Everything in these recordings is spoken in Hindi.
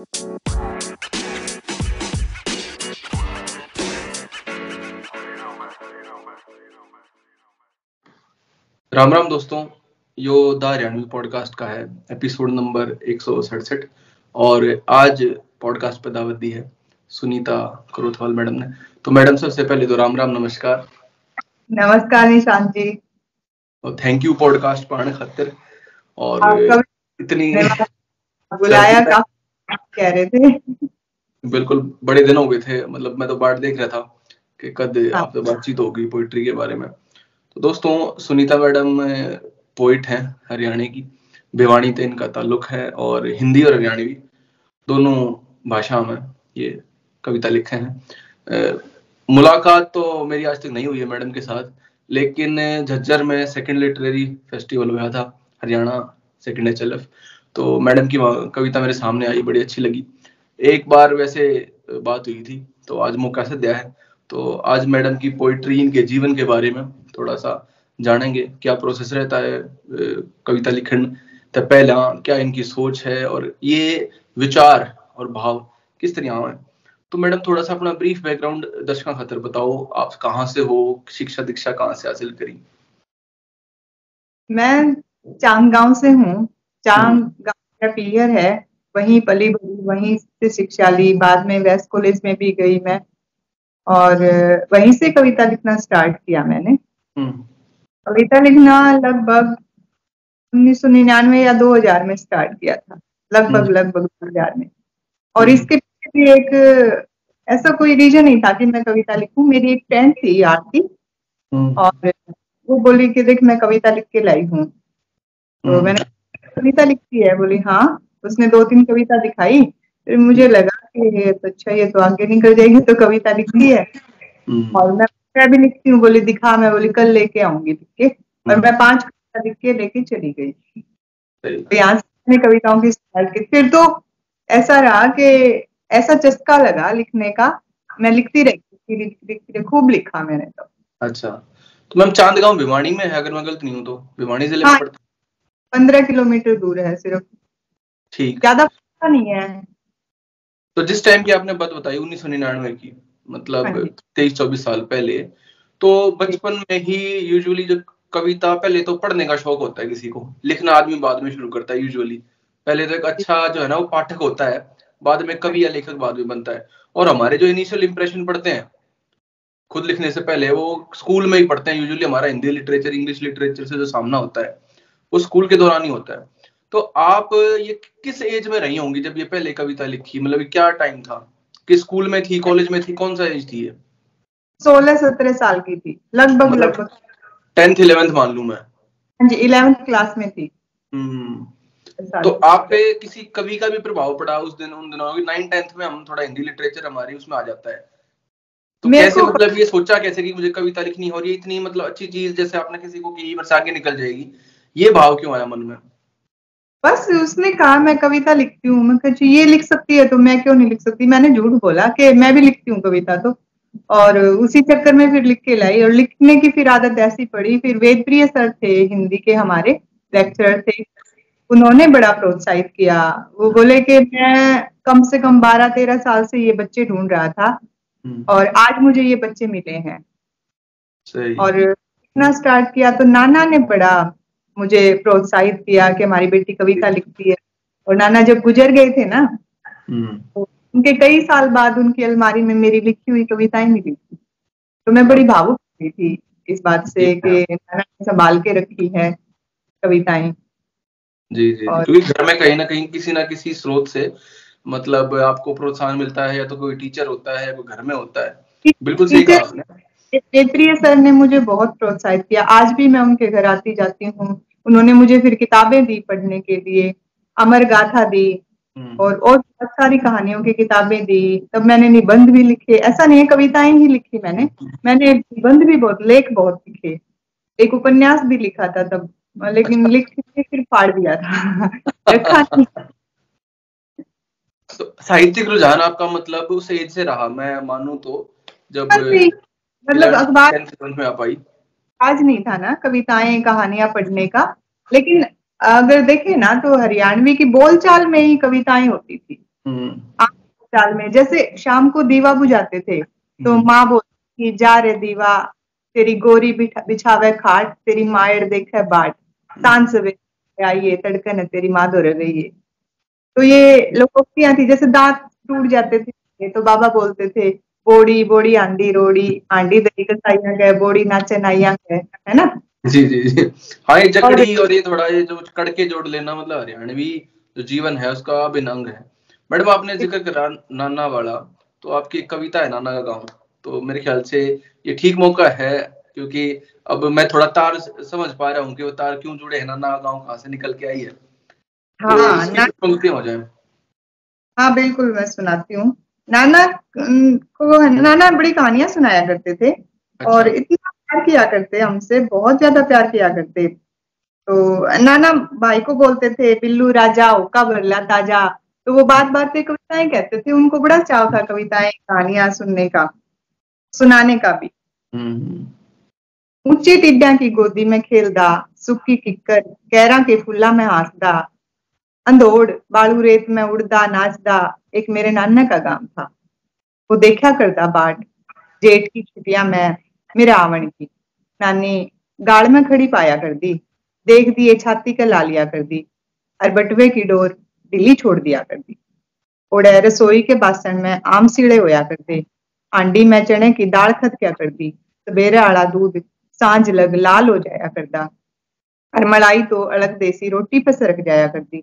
राम राम दोस्तों यो द हरियाणवी पॉडकास्ट का है एपिसोड नंबर एक और आज पॉडकास्ट पे दावत दी है सुनीता करोथवाल मैडम ने। तो मैडम सबसे पहले तो राम राम नमस्कार। नमस्कार निशांत जी। और थैंक यू पॉडकास्ट पाने खातिर। और इतनी बुलाया कह रहे थे। बिल्कुल बड़े दिन हो गए थे। मतलब मैं तो बाट देख रहा था कि कद हाँ। आपसे बातचीत होगी पोइट्री के बारे में। तो दोस्तों सुनीता मैडम पोइट हैं हरियाणा की। भिवानी से इनका ताल्लुक है और हिंदी और हरियाणवी दोनों भाषा में ये कविता लिखे हैं। मुलाकात तो मेरी आज तक नहीं हुई है मैडम के साथ लेकिन झज्जर में सेकंड लिटरेरी फेस्टिवल हुआ था हरियाणा सेकंड एच तो मैडम की कविता मेरे सामने आई, बड़ी अच्छी लगी। एक बार वैसे बात हुई थी तो आज मौका से दिया है। तो आज मैडम की पोइट्री इनके जीवन के बारे में थोड़ा सा जानेंगे। क्या प्रोसेस रहता है कविता लिखन तो पहला, क्या इनकी सोच है, और ये विचार और भाव किस तरह है तो मैडम, थोड़ा सा अपना ब्रीफ बैकग्राउंड दर्शकों खातर बताओ, आप कहाँ से हो, शिक्षा दीक्षा कहाँ से हासिल करी? मैं चाँद गाँव से हूँ। चाँद हम्म। गाँव का है वहीं पली बड़ी वहीं से शिक्षा ली बाद में वेस्ट कॉलेज में भी गई मैं। और वहीं से कविता लिखना स्टार्ट किया मैंने। हम्म। कविता लिखना लगभग उन्नीस सौ निन्यानवे या 2000 में स्टार्ट किया था। लगभग हम्म। लगभग दो हज़ार में। और। इसके पीछे भी एक ऐसा कोई रीजन नहीं था कि मैं कविता लिखूं। मेरी एक फ्रेंड थी आरती। और वो बोली कि देख मैं कविता लिख के लाई हूँ। तो मैंने कविता लिखती है बोली हाँ उसने दो तीन कविता दिखाई फिर मुझे लगा कि ये तो अच्छा ये तो आगे निकल जाएगी तो कविता लिखती है। और मैं मैं भी लिखती हूँ बोली दिखा मैं बोली कल लेके आऊँगी लिख के। और मैं पाँच कविता लिख के लेके चली गई। तो यहाँ से कविताओं की स्टार्ट की। फिर तो ऐसा रहा कि ऐसा चस्का लगा लिखने का मैं लिखती रही लिखती लिखती खूब लिखा मैंने तो। अच्छा। तो मैम चांदगांव भिवानी में है अगर मैं गलत नहीं हूँ तो? भिवानी ज़िले हाँ, में पड़ता पंद्रह किलोमीटर दूर है सिर्फ़। ठीक। ज़्यादा नहीं है। तो जिस टाइम की आपने बात बताई उन्नीस सौ निन्यानवे की मतलब हाँ तेईस चौबीस साल पहले तो बचपन में ही यूजुअली जो कविता पहले तो पढ़ने का शौक होता है किसी को लिखना आदमी बाद में शुरू करता है यूजुअली पहले तो एक अच्छा जो है ना वो पाठक होता है बाद में कवि या लेखक बाद में बनता है। और हमारे जो इनिशियल इंप्रेशन पढ़ते हैं खुद लिखने से पहले वो स्कूल में ही पढ़ते हैं यूजुअली हमारा हिंदी लिटरेचर इंग्लिश लिटरेचर से जो सामना होता है। वो स्कूल के दौरान ही होता है। तो आप ये किस एज में रही होंगी जब ये पहले कविता लिखी? मतलब क्या टाइम था? कि स्कूल में थी कॉलेज में थी कौन सा एज थी ये? सोलह सत्रह साल की थी लगभग मतलब लगभग। टेंथ इलेवेंथ मान लू मैं। हाँ जी इलेवेंथ क्लास में थी। हम्म। तो आप पे किसी कवि का भी प्रभाव पड़ा उस दिन उन दिनों? की नाइन टेंथ में हम थोड़ा हिंदी लिटरेचर हमारी उसमें आ जाता है। तो कैसे मतलब ये सोचा कैसे कि मुझे कविता लिखनी हो रही है? इतनी मतलब अच्छी चीज़ जैसे आपने किसी को की बस आगे निकल जाएगी। ये भाव क्यों आया मन में? बस उसने कहा मैं कविता लिखती हूँ। मैं कहा ये लिख सकती है तो मैं क्यों नहीं लिख सकती? मैंने झूठ बोला कि मैं भी लिखती हूँ कविता तो। और उसी चक्कर में फिर लिख के लाई। और लिखने की फिर आदत ऐसी पड़ी। फिर वेद प्रिय सर थे हिंदी के हमारे लेक्चरर थे। उन्होंने बड़ा प्रोत्साहित किया। वो बोले कि मैं कम से कम बारह तेरह साल से ये बच्चे ढूंढ रहा था हम्म। और आज मुझे ये बच्चे मिले हैं। और लिखना स्टार्ट किया तो नाना ने बड़ा मुझे प्रोत्साहित किया कि हमारी बेटी कविता लिखती है। और नाना जब गुजर गए थे ना हम्म। तो उनके कई साल बाद उनकी अलमारी में मेरी लिखी हुई कविताएँ मिली थी। तो मैं बड़ी भावुक हुई थी इस बात से कि नाना ने संभाल के रखी है कविताएँ। जी जी क्योंकि घर में कहीं ना कहीं किसी ना किसी स्रोत से मतलब आपको प्रोत्साहन मिलता है या तो कोई टीचर होता है कोई घर में होता है। बिल्कुल सही कहा आपने। क्षेत्रीय सर ने मुझे बहुत प्रोत्साहित किया। आज भी मैं उनके घर आती जाती हूँ। उन्होंने मुझे फिर किताबें दी पढ़ने के लिए अमर गाथा दी हम्म। और और बहुत सारी कहानियों की किताबें दी। तब मैंने निबंध भी लिखे। ऐसा नहीं है कविताएँ ही लिखी मैंने। मैंने निबंध भी बहुत लेख बहुत लिखे। एक उपन्यास भी लिखा था तब लेकिन अच्छा। लिख के फिर फाड़ दिया था। रखा तो साहित्यिक रुझान आपका मतलब उस एज से रहा। मैं मानू तो जब मतलब अखबार में आप आई। आज नहीं था ना कविताएँ कहानियाँ पढ़ने का लेकिन अगर देखें ना तो हरियाणवी की बोलचाल में ही कविताएँ होती थी हम्म। साल में जैसे शाम को दीवा बुझाते थे तो हम्म। माँ बोलती जा रे दीवा तेरी गोरी बिछावे खाट तेरी मायर देखे बाट सवेरे आइए तड़कन तेरी माँ दो गई है तो ये लोकोक्तियाँ थी जैसे दांत टूट जाते थे तो बाबा बोलते थे बोड़ी बोड़ी आंडी रोड़ी आंडी दही कसाइया गए बोड़ी नाचे नाइया गए है ना? जी जी जी। हाँ ये जकड़ी और ये थोड़ा ये जो कड़के जोड़ लेना मतलब हरियाणवी जो जीवन है उसका अभिनंग है। मैडम आपने ज़िक्र करा नाना वाला तो आपकी कविता है नाना का गाँव। तो मेरे ख्याल से ये ठीक मौका है क्योंकि अब मैं थोड़ा तार समझ पा रहा हूँ कि वो तार क्यों जुड़े हैं नाना गाँव कहाँ से निकल के आई है। हाँ तो पंक्तियाँ हो जाए। हाँ बिल्कुल मैं सुनाती हूँ। नाना को नाना बड़ी कहानियाँ सुनाया करते थे अच्छा। और इतना प्यार किया करते हमसे बहुत ज़्यादा प्यार किया करते तो नाना भाई को बोलते थे बिल्लू राजा ओका भरला ताज़ा तो वो बात बात पे कविताएँ कहते थे उनको बड़ा चाव था कविताएँ कहानियाँ सुनने का सुनाने का भी हम्म। ऊँची टिड्डिया की गोदी में खेलदा सुखी किक्कर कैरा के फुल्ला में हासदा अंधोड़ बालू रेत में उड़दा, नाचदा, एक मेरे नाना का गाँव था। वो देखा करता बाट, जेठ की छुट्टियाँ में, मेरे आवण की। नानी, गाड़ में खड़ी पाया कर दी देख दिए छाती का ला लिया कर दी और बटवे की डोर ढीली छोड़ दिया कर दी ओड़े रसोई के बासन में आम सीड़े होया करते, आंडी में चने की दाल खत क्या कर दी सवेरे आला दूध, साँझ लग लाल हो जाया करता। और मलाई तो अलग देसी रोटी पे सरक जाया करती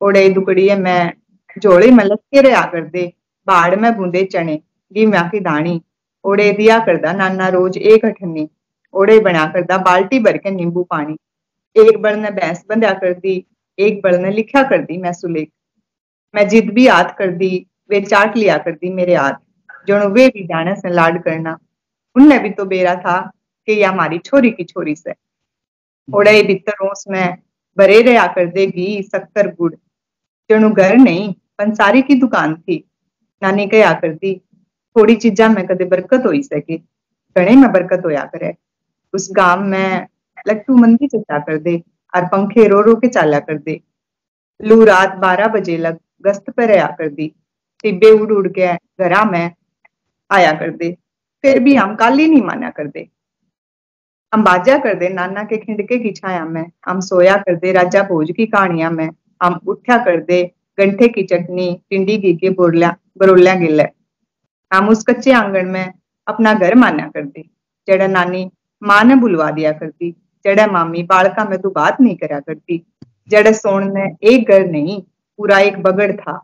ओड़े दुकड़िए मैं जोड़े में लटके रहा कर दे बाड़ में बूंदे चने लीम्या की दानी ओड़े दिया करदा नाना रोज एक अठन्नी ओड़े बना करदा बाल्टी भर के नींबू पानी एक बड़ ने भैंस बंध्या कर दी एक बड़ ने लिखा कर दी मैं सुलेख मैं जिद भी याद कर दी वे चाट लिया कर दी मेरे हाथ जो वे भी जाने से लाड करना उनने भी तो बेरा था कि यह हमारी छोरी की छोरी से ओड़े भीतर रोस में भरे रहा कर दे घी शक्कर गुड़ जणु घर नहीं पंसारी की दुकान थी नानी कहा करती थोड़ी चीजा में कदे बरकत हो सके घने में बरकत होया करे उस गाँव में लट्टू मंदी चचा कर दे और पंखे रो रो के चाला कर दे लू रात बारह बजे लग गश्त पर रहा कर दी टिब्बे उड़ उड़ के घरा में आया कर दे फिर भी हम काली नहीं माना कर दे हम बाजा कर दे नाना के खिंडके की छाया में हम सोया कर दे राजा भोज की कहानियाँ में हम उठा कर दे गंठे की चटनी टिंडी घी के बोरल्या बरोल्या हम उस कच्चे आँगन में अपना घर माना कर दे जड़ा नानी माँ ने बुलवा दिया करती जड़ा मामी बालका में तो बात नहीं करा करती जड़ा सोन में एक घर नहीं पूरा एक बगड़ था.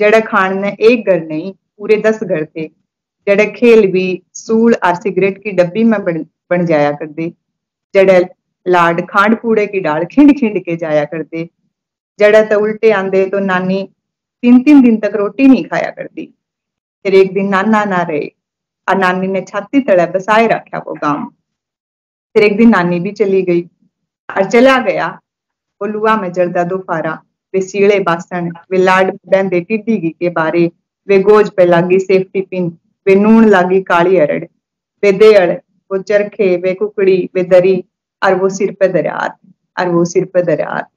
जड़ा खान में एक घर नहीं पूरे दस घर थे. जड़े खेल भी सूल और सिगरेट की डब्बी में बन, बन जाया कर दे जड़े लाड खांड पूड़े की डाल खिंड खिंड के जाया कर जड़े तो उल्टे आंदे तो नानी तीन तीन दिन तक रोटी नहीं खाया करती। फिर एक दिन नाना ना रहे। और नानी ने छाती तड़े बसाए रखा वो गाँव। फिर एक दिन नानी भी चली गई और चला गया। वो लुआ में जड़दा दोफारा, वे सीले बासन, वे लाड बहते टिड्डी के बारे, वे गोज पे लागी सेफ्टी पिन, वे नून लागी काली अरड़, वे देड़ वो चरखे, वे कुकड़ी, वे दरी और वो सिर पे दरियात और वो सिर पे दरियात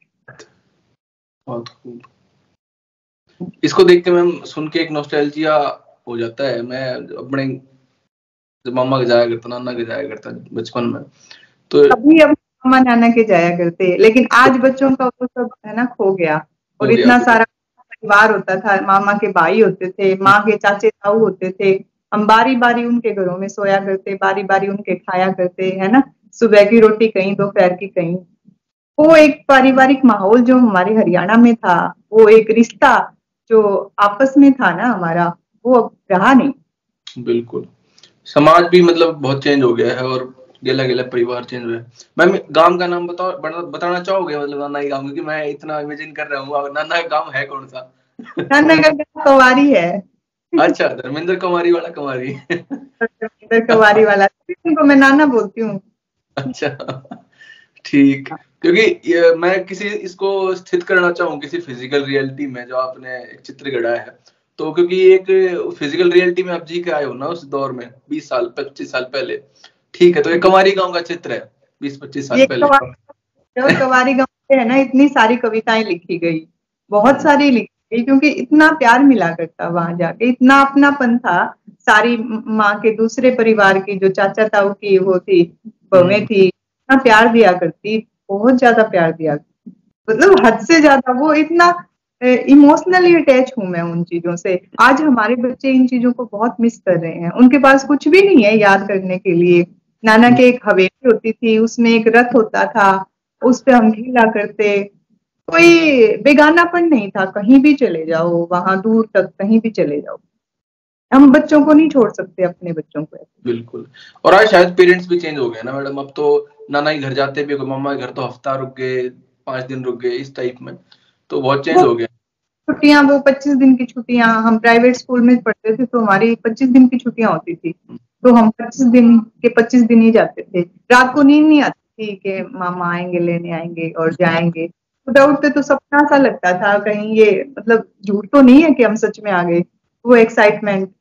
बहुत खूब इसको देख के मैम सुन के एक नॉस्टैल्जिया हो जाता है। मैं अपने जब मामा के जाया करता नाना के जाया करता बचपन में तो अभी अब मामा नाना के जाया करते लेकिन आज बच्चों का वो सब है ना खो गया। और इतना सारा परिवार होता था। मामा के भाई होते थे माँ के चाचे ताऊ होते थे। हम बारी बारी उनके घरों में सोया करते बारी बारी उनके खाया करते है ना? सुबह की रोटी कहीं दोपहर की कहीं। वो एक पारिवारिक माहौल जो हमारे हरियाणा में था वो एक रिश्ता जो आपस में था ना हमारा वो अब रहा नहीं। बिल्कुल। समाज भी मतलब बहुत चेंज हो गया है और गेला गेला परिवार चेंज हुआ है। मैम गाँव का नाम बताओ बताना चाहोगे मतलब नाना के गाँव? क्योंकि मैं इतना इमेजिन कर रहा हूँ नाना का गाँव है कौन सा? नाना का गाँव कुमारी है। अच्छा धर्मेंद्र कुमारी वाला कुमारी धर्मेंद्र कुमारी वाला। उनको मैं नाना बोलती हूँ। अच्छा। ठीक। क्योंकि मैं किसी इसको स्थित करना चाहूँ किसी फ़िज़िकल रियलिटी में जो आपने एक चित्र गढ़ा है। तो क्योंकि एक फ़िज़िकल रियलिटी में आप जी के आए हो ना उस दौर में बीस साल पच्चीस साल पहले। ठीक है तो ये कमारी गाँव का चित्र है बीस पच्चीस साल पहले। कवारी गाँव है ना इतनी सारी कविताएँ लिखी गई। बहुत सारी लिखी गई क्योंकि इतना प्यार मिला करता वहाँ जाके। इतना अपनापन था सारी माँ के दूसरे परिवार की जो चाचा ताऊ की वो थी बवे हम्म। थी इतना प्यार दिया करती, बहुत ज़्यादा प्यार दिया मतलब हद से ज़्यादा वो इतना इमोशनली अटैच हूँ मैं उन चीज़ों से। आज हमारे बच्चे इन चीज़ों को बहुत मिस कर रहे हैं। उनके पास कुछ भी नहीं है याद करने के लिए। नाना के एक हवेली होती थी, उसमें एक रथ होता था, उस पर हम खेला करते। कोई बेगानापन नहीं था, कहीं भी चले जाओ, वहाँ दूर तक कहीं भी चले जाओ। हम बच्चों को नहीं छोड़ सकते अपने बच्चों को बिल्कुल। और आज शायद पेरेंट्स भी चेंज हो गए ना मैडम अब तो नाना ही घर जाते भी मम्मा घर तो हफ़्ता रुक गए पाँच दिन रुक गए इस टाइप में। तो बहुत चेंज हो गया। छुट्टियाँ वो पच्चीस दिन की छुट्टियाँ हम प्राइवेट स्कूल में पढ़ते थे तो हमारी पच्चीस दिन की छुट्टियाँ होती थी। तो हम पच्चीस दिन के पच्चीस दिन ही जाते थे। रात को नींद नहीं आती थी कि मामा आएँगे लेने आएँगे और जाएँगे। उठते तो सपना सा लगता था कहीं ये मतलब झूठ तो नहीं है कि हम सच में आ गए। वो एक्साइटमेंट हम्म,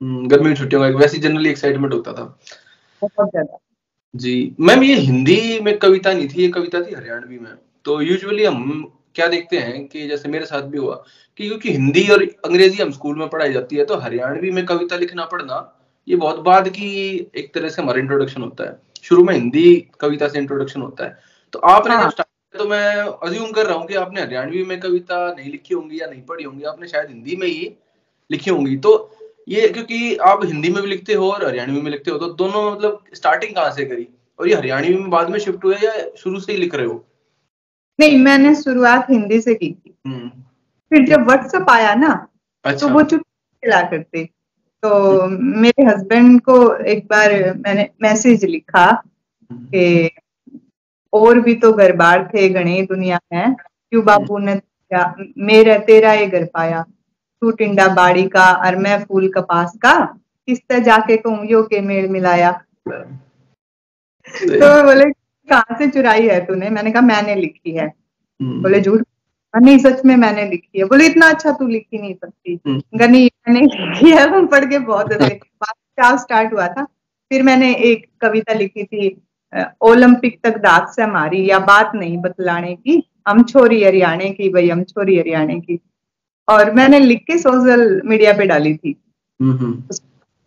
गर्मी की छुट्टियों का वैसे जनरली एक्साइटमेंट होता था। बहुत ज़्यादा। जी मैम ये हिंदी में कविता नहीं थी ये कविता थी हरियाणवी में। तो यूजुअली हम क्या देखते हैं कि जैसे मेरे साथ भी हुआ कि क्योंकि हिंदी और अंग्रेज़ी हम स्कूल में पढ़ाई जाती है तो हरियाणवी में कविता लिखना पढ़ना ये बहुत बाद की एक तरह से हमारा इंट्रोडक्शन होता है। शुरू में हिंदी कविता से इंट्रोडक्शन होता है। तो आपने हाँ। तो मैं अज्यूम कर रहा हूँ कि आपने हरियाणवी में कविता नहीं लिखी होंगी या नहीं पढ़ी होंगी आपने शायद हिंदी में ही लिखी होंगी। तो ये क्योंकि आप हिंदी में भी लिखते हो और हरियाणवी में लिखते हो तो दोनों मतलब स्टार्टिंग कहाँ से करी और ये हरियाणवी में बाद में शिफ्ट हुए या शुरू से ही लिख रहे हो नहीं मैंने शुरुआत हिंदी से की थी हम्म। फिर जब व्हाट्सएप आया ना तो अच्छा। तो वो चुटकी चला करते तो मेरे हस्बैंड को एक बार मैंने मैसेज लिखा हम्म। कि और भी तो घर बार थे गणे दुनिया में क्यों बाबू ने मेरा तेरा ये घर पाया तू टिंडा बाड़ी का और मैं फूल कपास का किस तरह जाके कहूँ यो के मेल मिलाया? तो बोले कहाँ से चुराई है तूने? मैंने कहा मैंने लिखी है। हम्म। बोले झूठ नहीं सच में मैंने लिखी है। बोले इतना अच्छा तू लिख ही नहीं सकती। हम्म। नहीं मैंने लिखी है तुम पढ़ के बहुत क्या स्टार्ट हुआ था? फिर मैंने एक कविता लिखी थी ओलंपिक तक दाग से हमारी या बात नहीं बतलाने की हम छोरी हरियाणे की भाई हम छोरी हरियाणे की। और मैंने लिख के सोशल मीडिया पे डाली थी। हम्म,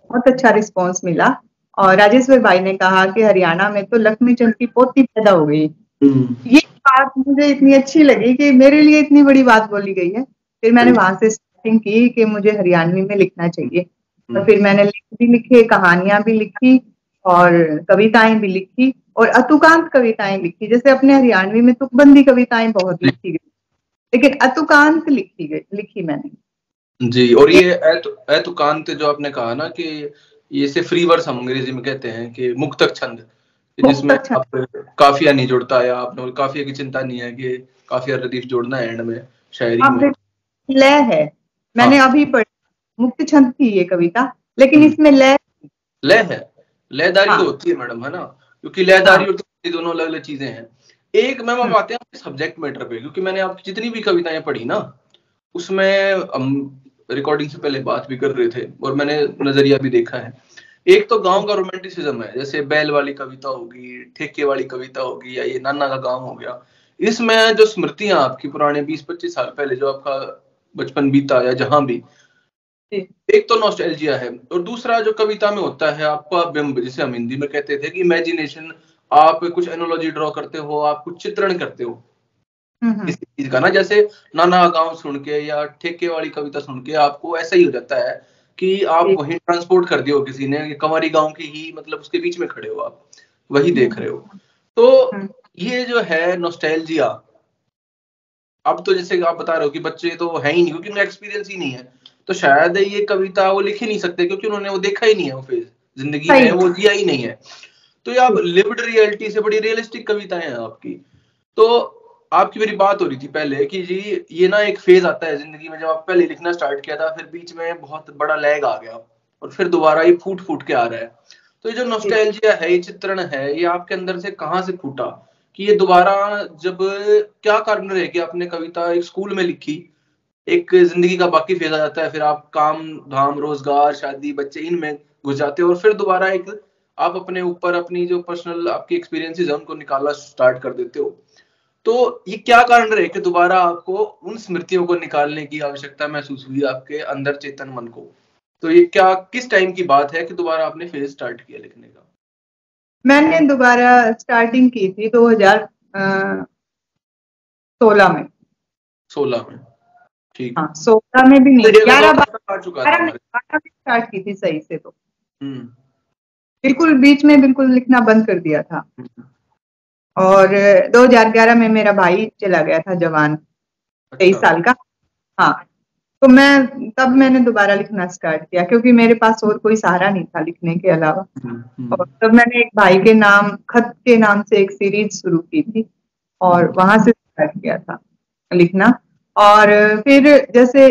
बहुत अच्छा रिस्पॉन्स मिला। और राजेश्वर भाई ने कहा कि हरियाणा में तो लक्ष्मी चंद की पोती पैदा हो गई। हम्म। ये बात मुझे इतनी अच्छी लगी कि मेरे लिए इतनी बड़ी बात बोली गई है। फिर मैंने वहाँ से स्टार्टिंग की कि मुझे हरियाणवी में लिखना चाहिए। तो हम्म। फिर मैंने लिख भी लिखे कहानियाँ भी लिखी और कविताएँ भी लिखी और अतुकांत कविताएँ लिखी। जैसे अपने हरियाणवी में तुकबंदी कविताएँ बहुत लिखी गई। लेकिन अतुकांत लिखी गई लिखी मैंने जी और ये अतुकांत जो आपने कहा ना कि ये से फ्री वर्स हम अंग्रेज़ी में कहते हैं कि मुक्तक छंद जिसमें आप काफिया नहीं जुड़ता या आपने काफिया की चिंता नहीं है कि काफिया रदीफ जोड़ना है एंड में शायरी में लय है मैंने हाँ। अभी पढ़ी मुक्त छंद थी ये कविता लेकिन हम्म। इसमें लय लय है लयदारी हाँ। तो होती है मैडम है ना क्योंकि लयदारी हाँ। और दोनों अलग अलग चीज़ें हैं एक मैम अब हम्म। आते हैं सब्जेक्ट मैटर पे क्योंकि मैंने आपकी जितनी भी कविताएँ पढ़ी ना उसमें हम रिकॉर्डिंग से पहले बात भी कर रहे थे और मैंने नज़रिया भी देखा है। एक तो गाँव का रोमांटिसिज्म है जैसे बैल वाली कविता होगी ठेके वाली कविता होगी या ये नाना का गाँव हो गया। इसमें जो स्मृतियाँ आपकी पुराने 20-25 साल पहले जो आपका बचपन बीता या जहाँ भी एक तो नॉस्टैल्जिया है और दूसरा जो कविता में होता है आपका बिंब जिसे हम हिंदी में कहते थे कि इमेजिनेशन आप कुछ एनोलॉजी ड्रॉ करते हो आप कुछ चित्रण करते हो। किसी चीज़ का ना जैसे नाना गाँव सुन के या ठेके वाली कविता सुन के आपको ऐसा ही हो जाता है कि आप वही ट्रांसपोर्ट कर दियो किसी ने कंवरी गाँव की ही मतलब उसके बीच में खड़े हो आप वही देख रहे हो। तो ये जो है नोस्टैल्जिया अब तो जैसे आप बता रहे हो कि बच्चे तो है ही नहीं क्योंकि उनका एक्सपीरियंस ही नहीं है। तो शायद ये कविता वो लिख ही नहीं सकते क्योंकि उन्होंने वो देखा ही नहीं है वो फ़ेज़ ज़िंदगी में वो जिया ही नहीं है। तो ये आप लिव्ड रियलिटी से बड़ी रियलिस्टिक कविताएँ हैं आपकी। तो आपकी मेरी बात हो रही थी पहले कि जी, ये ना एक फ़ेज़ आता है ज़िंदगी में जब आप पहले लिखना स्टार्ट किया था, फिर बीच में बहुत बड़ा लैग आ गया और फिर दोबारा ये फूट फूट के आ रहा है। तो ये जो नोस्टैल्जिया है, ये चित्रण है, ये आपके अंदर से कहाँ से फूटा? कि ये दोबारा जब क्या कारण रहे कि आपने कविता एक स्कूल में लिखी, एक ज़िंदगी का बाकी फ़ेज़ आ जाता है, फिर आप काम, धाम, रोज़गार, शादी, बच्चे, इनमें घुस जाते हो और फिर दोबारा एक आप अपने ऊपर अपनी जो पर्सनल आपकी एक्सपीरियंसेस है उनको निकालना स्टार्ट कर देते हो। तो ये क्या कारण रहे कि दोबारा आपको उन स्मृतियों को निकालने की आवश्यकता महसूस हुई आपके अंदर चेतन मन को? तो ये क्या किस टाइम की बात है कि दोबारा आपने फ़ेज़ स्टार्ट किया लिखने का? मैंने दोबारा स्टार्टिंग की थी 2016 में। 16 में। ठीक। हाँ सोलह में भी नहीं तो ग्यारह बार बारह में स्टार्ट की थी सही से तो। हम्म। बिल्कुल बीच में बिल्कुल लिखना बंद कर दिया था। हम्म। और 2011 में मेरा भाई चला गया था जवान तेईस अच्छा। साल का। हाँ तो मैं तब मैंने दोबारा लिखना स्टार्ट किया क्योंकि मेरे पास और कोई सहारा नहीं था लिखने के अलावा। हम्म, और तब मैंने एक भाई के नाम खत के नाम से एक सीरीज़ शुरू की थी और वहाँ से स्टार्ट किया था लिखना। और फिर जैसे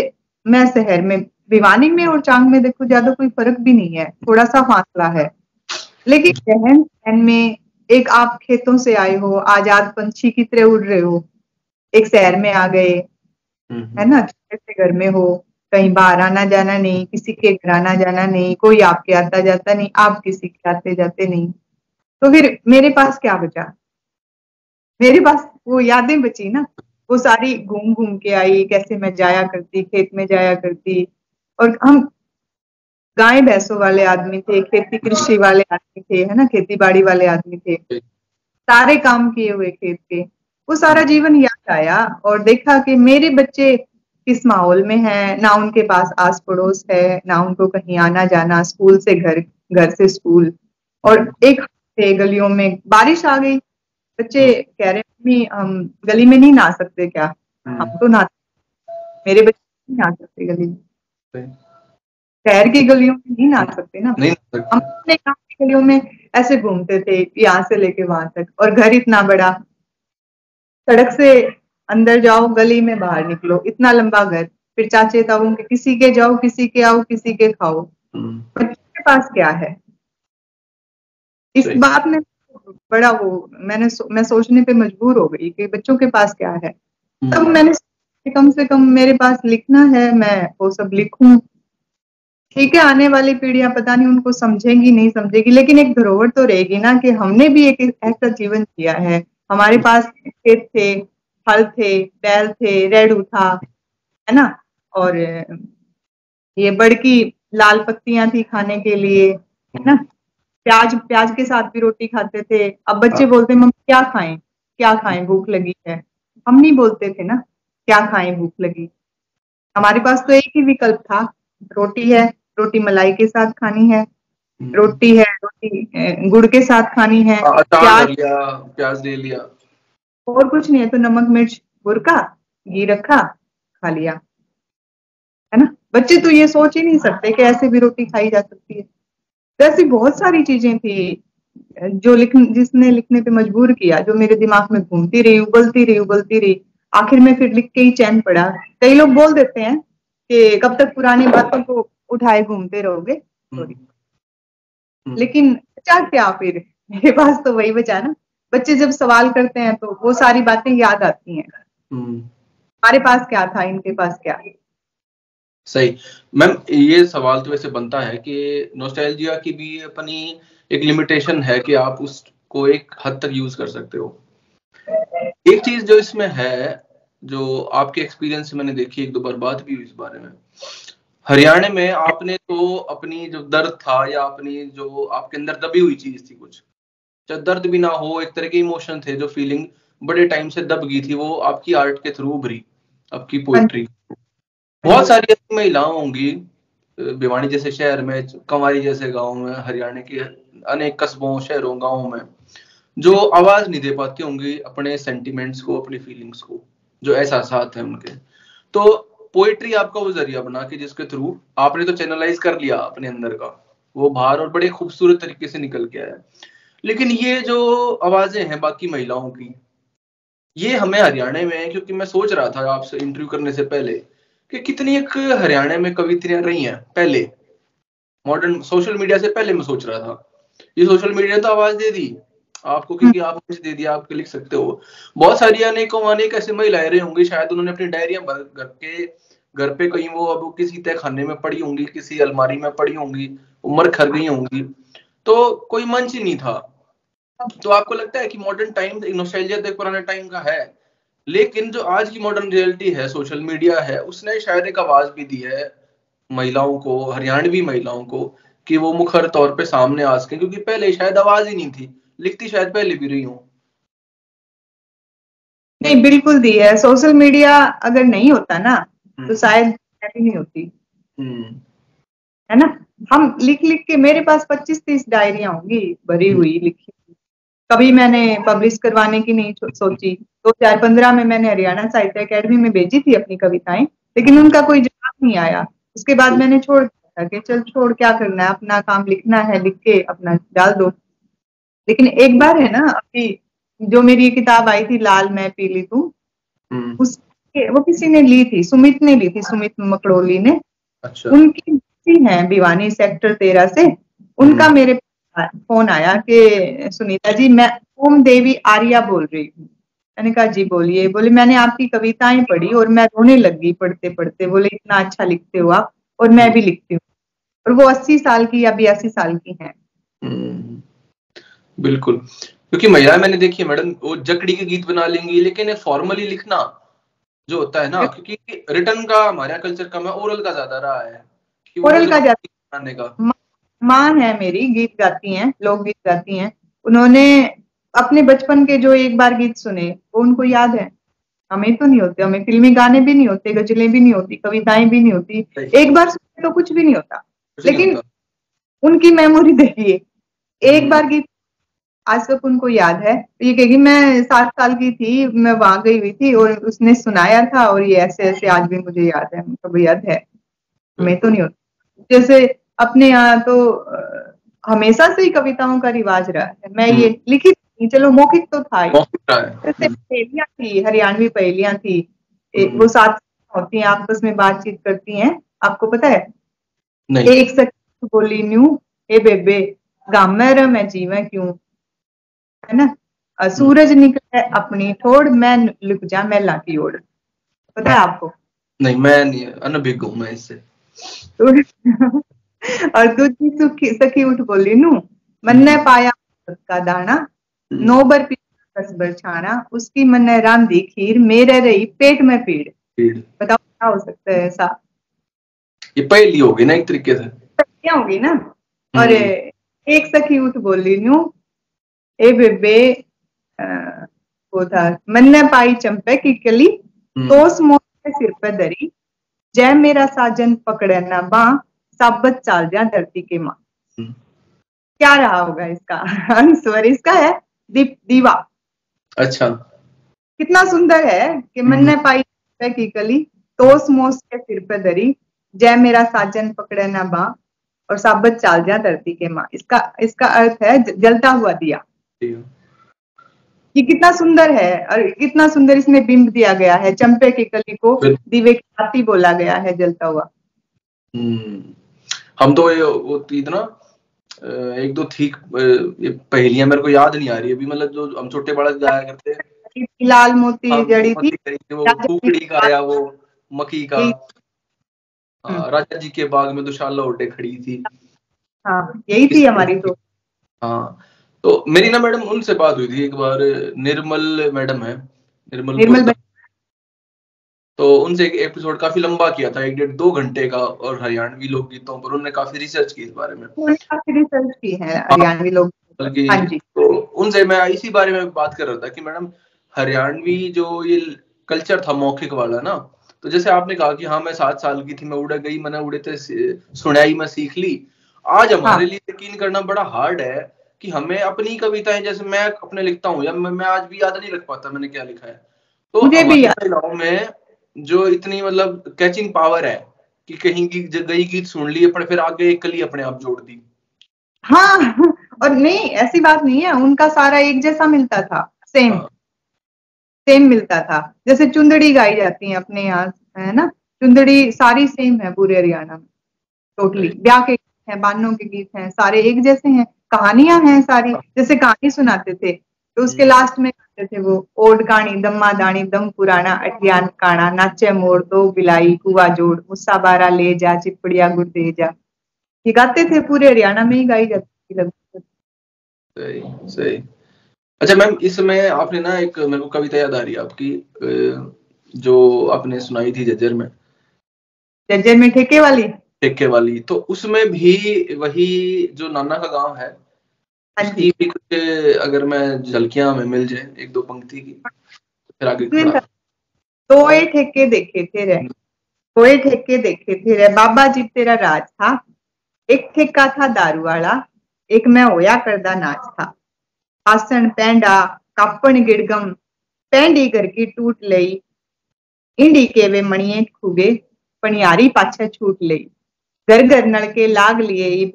मैं शहर में भिवानी में और चांग में देखो ज़्यादा कोई फ़र्क भी नहीं है थोड़ा सा फासला है। लेकिन शहर शहर में एक आप खेतों से आए हो आज़ाद पंछी की तरह उड़ रहे हो। एक शहर में आ गए है ना? छोटे से घर में हो कहीं बाहर आना जाना नहीं किसी के घर आना जाना नहीं कोई आपके आता जाता नहीं आप किसी के आते जाते नहीं। तो फिर मेरे पास क्या बचा? मेरे पास वो यादें बची ना। वो सारी घूम घूम के आई कैसे मैं जाया करती खेत में जाया करती। और हम गाय भैंसों वाले आदमी थे खेती कृषि वाले आदमी थे है ना खेती बाड़ी वाले आदमी थे। सारे काम किए हुए खेत के। वो सारा जीवन याद आया और देखा कि मेरे बच्चे किस माहौल में है ना उनके पास आस पड़ोस है ना उनको कहीं आना जाना स्कूल से घर घर से स्कूल। और एक हफ़्ते गलियों में बारिश आ गई। बच्चे कह रहे भी हम गली में नहीं नहा सकते क्या? हम तो नहाते मेरे बच्चे नहीं नहा सकते गली में। शहर की गलियों में नहीं नहा सकते ना हम अपने गाँव की गलियों में ऐसे घूमते थे यहाँ से लेके वहाँ तक। और घर इतना बड़ा। सड़क से अंदर जाओ गली में बाहर निकलो। इतना लंबा घर। फिर चाचे ताऊ के किसी के जाओ किसी के आओ किसी के खाओ। बच्चों के पास क्या है? इस बात में बड़ा वो मैंने सो, मैं सोचने पे मजबूर हो गई कि बच्चों के पास क्या है। तब हम्म। मैंने कम से कम मेरे पास लिखना है मैं वो सब लिखूं। ठीक है आने वाली पीढ़ियाँ पता नहीं उनको समझेंगी नहीं समझेगी लेकिन एक धरोहर तो रहेगी ना कि हमने भी एक ऐसा जीवन जिया है। हमारे पास खेत थे फल थे बैल थे रेडू था है ना? और ये बड़की लाल पत्तियाँ थी खाने के लिए है ना? प्याज प्याज के साथ भी रोटी खाते थे। अब बच्चे हाँ। बोलते मम्मी क्या खाएँ? क्या खाएँ? भूख लगी है। हम नहीं बोलते थे ना क्या खाएँ? भूख लगी। हमारे पास तो एक ही विकल्प था रोटी है रोटी मलाई के साथ खानी है हम्म। रोटी है रोटी गुड़ के साथ खानी है हाँ, प्याज प्याज ले लिया। और कुछ नहीं है तो नमक मिर्च बुरका घी रखा खा लिया। है ना? बच्चे तो ये सोच ही नहीं सकते कि ऐसे भी रोटी खाई जा सकती है। तो ऐसी बहुत सारी चीज़ें थी जो लिख जिसने लिखने पे मजबूर किया जो मेरे दिमाग में घूमती रही उबलती रही उबलती रही। आखिर में फिर लिख के ही चैन पड़ा। कई लोग बोल देते हैं कि कब तक पुरानी बातों को उठाए घूमते रहोगे हम्म। हम्म। लेकिन बचा क्या फिर? मेरे पास तो वही बचा ना। बच्चे जब सवाल करते हैं तो वो सारी बातें याद आती हैं। हम्म। हमारे पास क्या था? इनके पास क्या? सही। मैम ये सवाल तो वैसे बनता है कि नोस्टैल्जिया की भी अपनी एक लिमिटेशन है कि आप उसको एक हद तक यूज़ कर सकते हो। एक चीज़ जो इसमें है जो आपके एक्सपीरियंस से मैंने देखी एक दो बार बात भी हुई इस बारे में। हरियाणा में आपने तो अपनी जो दर्द था या अपनी जो आपके अंदर दबी हुई चीज़ थी कुछ? चाहे दर्द भी ना हो एक तरह के इमोशन थे जो फीलिंग बड़े टाइम से दब गई थी वो आपकी आर्ट के थ्रू उभरी आपकी पोइट्री बहुत सारी ऐसी महिलाओं होंगी भिवानी जैसे शहर में कंवारी जैसे गाँव में हरियाणा के अनेक कस्बों शहरों गाँवों में जो आवाज़ नहीं दे पाती होंगी अपने सेंटिमेंट्स को अपनी फीलिंग्स को जो एहसास है उनके। तो पोइट्री आपका वो ज़रिया बना कि जिसके थ्रू आपने तो चैनलाइज कर लिया अपने अंदर का। वो बाहर और बड़े खूबसूरत तरीके से निकल के आया। लेकिन ये जो आवाज़ें हैं बाकी महिलाओं की, ये हमें हरियाणा में, क्योंकि मैं सोच रहा था आपसे इंटरव्यू करने से पहले कि कितनी एक हरियाणा में कवित्रियाँ रही हैं पहले। मॉडर्न सोशल मीडिया से पहले मैं सोच रहा था। ये सोशल मीडिया तो आवाज़ दे दी। आपको, क्योंकि आप मुझे दे दिया आपके लिख सकते हो। बहुत सारी अनेकों, अनेक ऐसे महिलाएँ होंगी, शायद उन्होंने अपनी डायरिया भर करके घर पे कहीं वो अब किसी तय खाने में पड़ी होंगी, किसी अलमारी में पड़ी होंगी, उम्र खर गई होंगी। तो कोई मंच ही नहीं था। तो आपको लगता है कि मॉडर्न टाइम तो एक पुराने टाइम का है, लेकिन जो आज की मॉडर्न रियलिटी है सोशल मीडिया है, उसने शायद एक आवाज़ भी दी है महिलाओं को, हरियाणवी महिलाओं को, कि वो मुखर तौर पे सामने आ सके, क्योंकि पहले शायद आवाज़ ही नहीं थी। लिखती शायद पहले भी रही हूँ। नहीं बिल्कुल दी है। सोशल मीडिया अगर नहीं होता ना तो हम्म। शायद नहीं होती। हम्म। है ना? हम लिख लिख के मेरे पास पच्चीस तीस डायरिया होंगी भरी हम्म। हुई लिखी कभी मैंने पब्लिश करवाने की नहीं सोची। दो हज़ार पंद्रह में मैंने हरियाणा साहित्य अकेडमी में भेजी थी अपनी कविताएँ लेकिन उनका कोई जवाब नहीं आया। उसके बाद मैंने छोड़ दिया था कि चल छोड़ क्या करना है? अपना काम लिखना है लिख के अपना डाल दो। लेकिन एक बार है ना अभी जो मेरी ये किताब आई थी लाल मैं पीली तू हम्म। उस वो किसी ने ली थी सुमित ने ली थी सुमित मकड़ोली ने। अच्छा। उनकी है भिवानी सेक्टर तेरह से। उनका हम्म। मेरे फ़ोन आया कि सुनीता जी मैं ओम देवी आर्या बोल रही हूँ। मैंने कहा जी बोलिए। बोले मैंने आपकी कविताएँ पढ़ी और मैं रोने लगी पढ़ते पढ़ते बोले इतना अच्छा लिखते हो आप और मैं भी लिखती हूँ। और वो अस्सी साल की या बयासी साल की है। हम्म, बिल्कुल। क्योंकि महिला मैंने देखी है मैडम वो जकड़ी के गीत बना लेंगी लेकिन फॉर्मली लिखना जो होता है ना क्योंकि रिटर्न का हमारे कल्चर कम है ओरल का ज़्यादा रहा है। ओरल का ज़्यादा का। माँ है मेरी गीत गाती हैं लोक गीत गाती हैं। उन्होंने अपने बचपन के जो एक बार गीत सुने वो उनको याद है। हमें तो नहीं होते हमें फिल्मी गाने भी नहीं होते गजलें भी नहीं होती कविताएँ भी नहीं होती। एक बार सुने तो कुछ भी नहीं होता। लेकिन उनकी मेमोरी देखिए एक हम्म। बार गीत आज तक उनको याद है। तो ये कहेगी मैं सात साल की थी मैं वहाँ गई हुई थी और उसने सुनाया था और ये ऐसे ऐसे आज भी मुझे याद है। मतलब याद है। हमें तो नहीं होता जैसे अपने यहाँ तो हमेशा से ही कविताओं का रिवाज रहा है। मैं ये हम्म। लिखी थी चलो मौखिक तो था ही। जैसे हम्म। पहेलियाँ थी हरियाणवी पहेलियाँ थी। हम्म। वो साथ होती हैं आपस में बातचीत करती हैं। आपको पता है? नहीं। एक सखी बोली न्यू ए बेबे गाम में मैं जीवे क्यों? है ना? सूरज निकले अपनी ठोड़ मैं लुक जा मैं लाठी ओढ़ पता है आपको? नहीं मैं नहीं अनभिज्ञ हूँ मैं इससे। और दूसरी सुखी सखी उठ बोली नू मन ने हम्म। पाया का दाना। नोबर कसबर छाना उसकी मन ने राम दी खीर मेरे रही पेट में पीड़। बताओ क्या हो सकता है ऐसा? ये पहली होगी ना एक तरीके से। क्या होगी ना? और हम्म। एक सखी उठ बोली नू ए बेबे वो था मन पाई चंपे की कली तोस मोर सिर पर दरी जय मेरा साजन पकड़े ना बा साबत चाल जा धरती के माँ। हम्म। क्या रहा होगा इसका? आंसर इसका है दीप दीवा। अच्छा। कितना सुंदर है कि मन ने हम्म। पाई की कली तोस मोस के सिर पे दरी जय मेरा साजन पकड़े ना बा और साबत चाल जा धरती के माँ। इसका इसका अर्थ है जलता हुआ दिया। ये कितना सुंदर है और कितना सुंदर इसमें बिंब दिया गया है चंपे की कली को दीवे की बाती बोला गया है जलता हुआ। हम्म। हम तो ये वो थी ना एक दो थी पहेलियाँ मेरे को याद नहीं आ रही अभी मतलब जो हम छोटे बड़ा जाया करते हैं। लाल मोती जड़ी थी। वो कुकड़ी का या वो मकी का। हाँ। राजा जी के बाग में दुशाला उठे खड़ी थी। हाँ यही थी हमारी तो। हाँ तो मेरी ना मैडम उनसे बात हुई थी एक बार निर्मल मैडम है निर्मल निर्मल तो उनसे एक एपिसोड काफ़ी लंबा किया था एक डेढ़ दो घंटे का और हरियाणवी लोकगीतों पर उन्होंने काफ़ी रिसर्च की इस बारे में। काफ़ी रिसर्च की है हरियाणवी लोग बल्कि हाँ तो उनसे मैं इसी बारे में बात कर रहा था कि मैडम हरियाणवी जो ये कल्चर था मौखिक वाला ना तो जैसे आपने कहा कि हाँ मैं सात साल की थी मैं उड़ गई मैंने उड़े थे सुनाई मैं सीख ली। आज हमारे हाँ। लिए यकीन करना बड़ा हार्ड है कि हमें अपनी कविताएँ जैसे मैं अपने लिखता हूँ या मैं, मैं आज भी याद नहीं रख पाता मैंने क्या लिखा है। तो मुझे भी महिलाओं में जो इतनी मतलब कैचिंग पावर है कि कहीं की गई गीत सुन ली पर फिर आगे एक कली अपने आप जोड़ दी। हाँ और नहीं ऐसी बात नहीं है उनका सारा एक जैसा मिलता था सेम हाँ. सेम मिलता था। जैसे चुंदड़ी गाई जाती है अपने यहाँ है ना? चुंदड़ी सारी सेम है पूरे हरियाणा में टोटली ब्याह के गीत हैं बानों के गीत हैं सारे एक जैसे हैं। कहानियाँ हैं सारी हाँ। जैसे कहानी सुनाते थे तो उसके लास्ट हम्म। में करते थे वो ओड काणी दम्मा दानी दम पुराना अठियान काना नाचे मोड़ दो बिलाई कुआ जोड़ मुस्सा बारा ले जा चिपड़िया गुड़ दे जा। ये गाते थे पूरे हरियाणा में ही गाई जाती थी लगभग। सही सही। अच्छा मैम इसमें आपने ना एक मेरे को कविता याद आ रही है आपकी जो आपने सुनाई थी जज्जर में। जज्जर में ठेके वाली? ठेके वाली तो उसमें भी वही जो नाना का गाँव है हाँ उसकी भी कुछ अगर मैं झलकियाँ में मिल जाए एक दो पंक्ति की तो फिर आगे दो ठेके देखे थे रे। दो ठेके देखे थे रे। बाबा जी तेरा राज था। एक ठेका था दारू वाला एक मैं होया करदा नाच था। आसन पैंडा कापण गिड़गम पैंडी करके टूट लई। इंडी के वे मणिये खुगे पनियारी पाछे छूट लई। घर घर नलके लाग लिए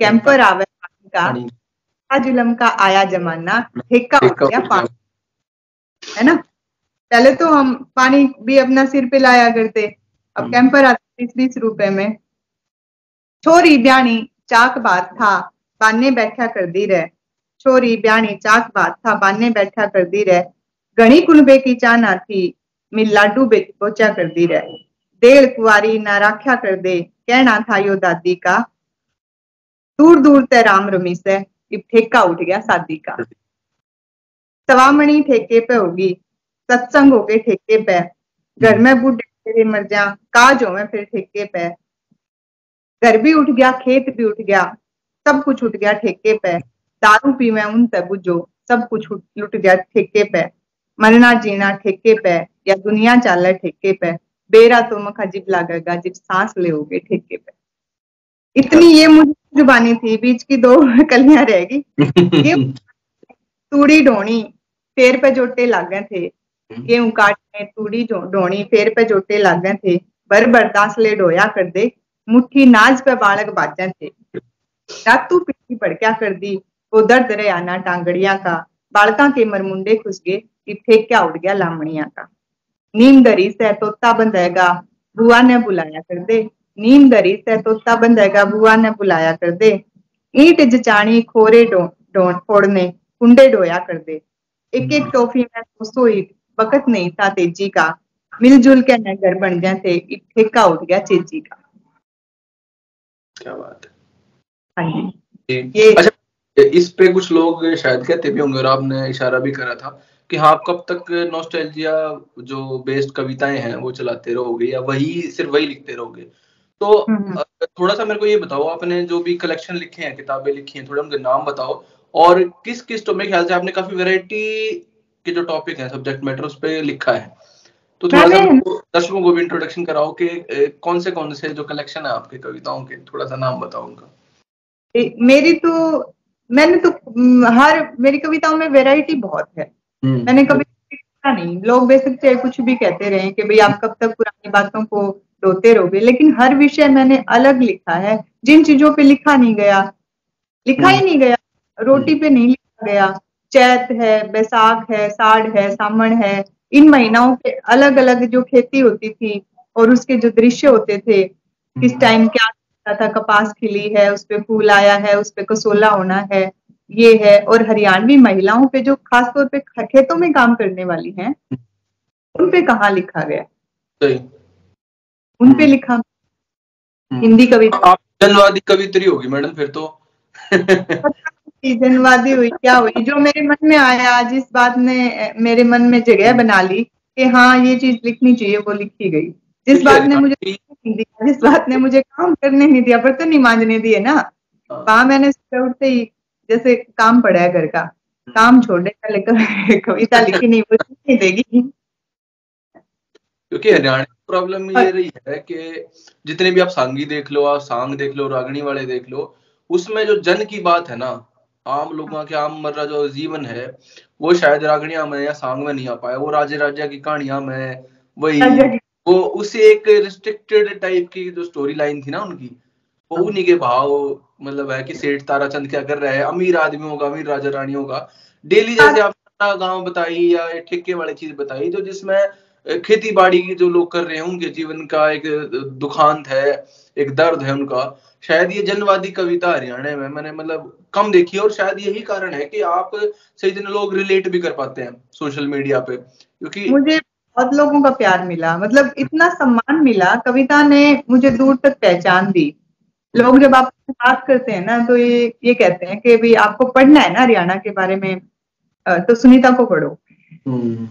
कैंपर आवे का। जुलम का आया जमाना ठेका हो गया पानी। है ना? पहले तो हम पानी भी अपना सिर पे लाया करते। अब कैंपर आते बीस बीस रुपए में। छोरी ब्याणी चाक बात था बाने बैठा कर दी रहे। छोरी ब्याणी चाक बात था बाने बैठा कर दी रहे। घनी कुलबे की चाना थी मिल लाडू बेच पोचा कर दी रहे। देड़ कुआरी ना राख्या कर दे कहना था यो दादी का। दूर दूर ते राम रमी से ठेका उठ गया शादी का। सवामणी ठेके पे होगी, सत्संग हो गए ठेके पे। घर में बूढ़े तेरे मर जा, काज हो मैं फिर ठेके पे। घर भी उठ गया, खेत भी उठ गया, सब कुछ उठ गया ठेके पे। दारू पी मैं उन तब जो सब कुछ लुट गया ठेके पे। मरना जीना ठेके पे, या दुनिया चाल ठेके पे। बेरा तो मखा जिब लागेगा, जिब सांस ले ठेके पे। इतनी ये मुझे जुबानी थी बीच की दो कलियाँ रहेगी ये तूड़ी ढोनी फेर पे जोटे लाग गए थे गेहूँ काटने तूड़ी ढोनी फेर पे जोटे लाग गए थे। बर बर्दाश्त ले ढोया कर दे मुट्ठी नाज पे बालक बाजा थे। रातू पीठी भड़क्या कर दी वो दर्द रे आना टांगड़िया का। बालका के मरमुंडे खुस गए कि फेंक्या उड़ गया लामणिया का। नीम दरी से तोता बंधेगा बुआ ने बुलाया कर दे नीम दरी से तोता बंधेगा बुआ ने बुलाया कर दे। ईट जचाणी खोरे डो डो फोड़ने कुंडे डोया कर दे। एक एक टोफी में दो ईट बकत नहीं था तेज़ी का। मिलजुल के नगर बन गए थे ठेका उठ गया चेजी का। क्या बात है। हाँ जी ये अच्छा इस पे कुछ लोग शायद कहते भी होंगे और आपने इशारा भी करा था कि हाँ आप कब तक नॉस्टैल्जिया जो बेस्ड कविताएँ हैं वो चलाते रहोगे या वही सिर्फ़ वही लिखते रहोगे? तो हम्म, हम्म। थोड़ा सा मेरे को ये बताओ आपने जो भी कलेक्शन लिखे हैं किताबें लिखी हैं थोड़ा उनके नाम बताओ। और किस किस तो मेरे ख्याल से आपने काफ़ी वेराइटी के जो टॉपिक है सब्जेक्ट मैटर उस पर लिखा है। तो थोड़ा सा दर्शकों को भी इंट्रोडक्शन कराओ कि कौन से कौन से जो कलेक्शन है आपके कविताओं के थोड़ा सा नाम बताओ उनका। मेरी तो मैंने तो हर मेरी कविताओं में वेराइटी बहुत है। हम्म। मैंने कभी नहीं। लोग बेसिक चाहे कुछ भी कहते रहे कि भाई आप कब तक पुरानी बातों को रोते रहोगे लेकिन हर विषय मैंने अलग लिखा है। जिन चीज़ों पे लिखा नहीं गया लिखा ही हम्म। नहीं गया। रोटी पे नहीं लिखा गया। चैत है बैसाख है साढ़ है सामण है। इन महीनाओं के अलग अलग जो खेती होती थी और उसके जो दृश्य होते थे किस टाइम हम्म। क्या था कपास खिली है उस पर फूल आया है उस पर कसोला होना है ये है। और हरियाणवी महिलाओं पे जो खासतौर पे खेतों में काम करने वाली हैं उन पे कहा लिखा गया? उन पे हम्म। लिखा। हम्म। हिंदी कविता आप जनवादी कवित्री होगी मैडम फिर तो। जनवादी हुई क्या हुई? जो मेरे मन में आया जिस बात ने मेरे मन में जगह बना ली कि हाँ ये चीज़ लिखनी चाहिए वो लिखी गई। जिस बात ने मुझे दिया जिस बात ने मुझे काम करने नहीं दिया पर तो नहीं मांझने दिए ना। वहाँ मैंने उठते ही जैसे काम पड़ा है घर का काम छोड़ने लेकर कविता लिखी नहीं वो नहीं देगी। क्योंकि हरियाणा की प्रॉब्लम ये रही है कि जितने भी आप सांगी देख लो आप सांग देख लो रागनी वाले देख लो उसमें जो जन की बात है ना आम लोगों के आम मर्रा जो जीवन है वो शायद रागणिया में या सांग में नहीं आ पाया वो राजे राजा की कहानियाँ में वही वो उसी एक रिस्ट्रिक्टेड टाइप की जो स्टोरी लाइन थी ना उनकी वो हाँ। उन्हीं के भाव मतलब है कि सेठ ताराचंद क्या कर रहा है अमीर आदमी होगा अमीर राजा रानी होगा डेली जैसे हाँ। आप गाँव बताई या ठेके वाली चीज़ बताई तो जिसमें खेती बाड़ी की जो लोग कर रहे हैं उनके जीवन का एक दुखांत है एक दर्द है उनका शायद ये जनवादी कविता हरियाणा में मैंने मतलब कम देखी और शायद यही कारण है कि आप सही दिन लोग रिलेट भी कर पाते हैं सोशल मीडिया पे क्योंकि मुझे बहुत लोगों का प्यार मिला मतलब इतना सम्मान मिला कविता ने मुझे दूर तक पहचान दी। लोग जब आप बात करते हैं ना तो ये ये कहते हैं कि भाई आपको पढ़ना है ना हरियाणा के बारे में तो सुनीता को पढ़ो। हम्म।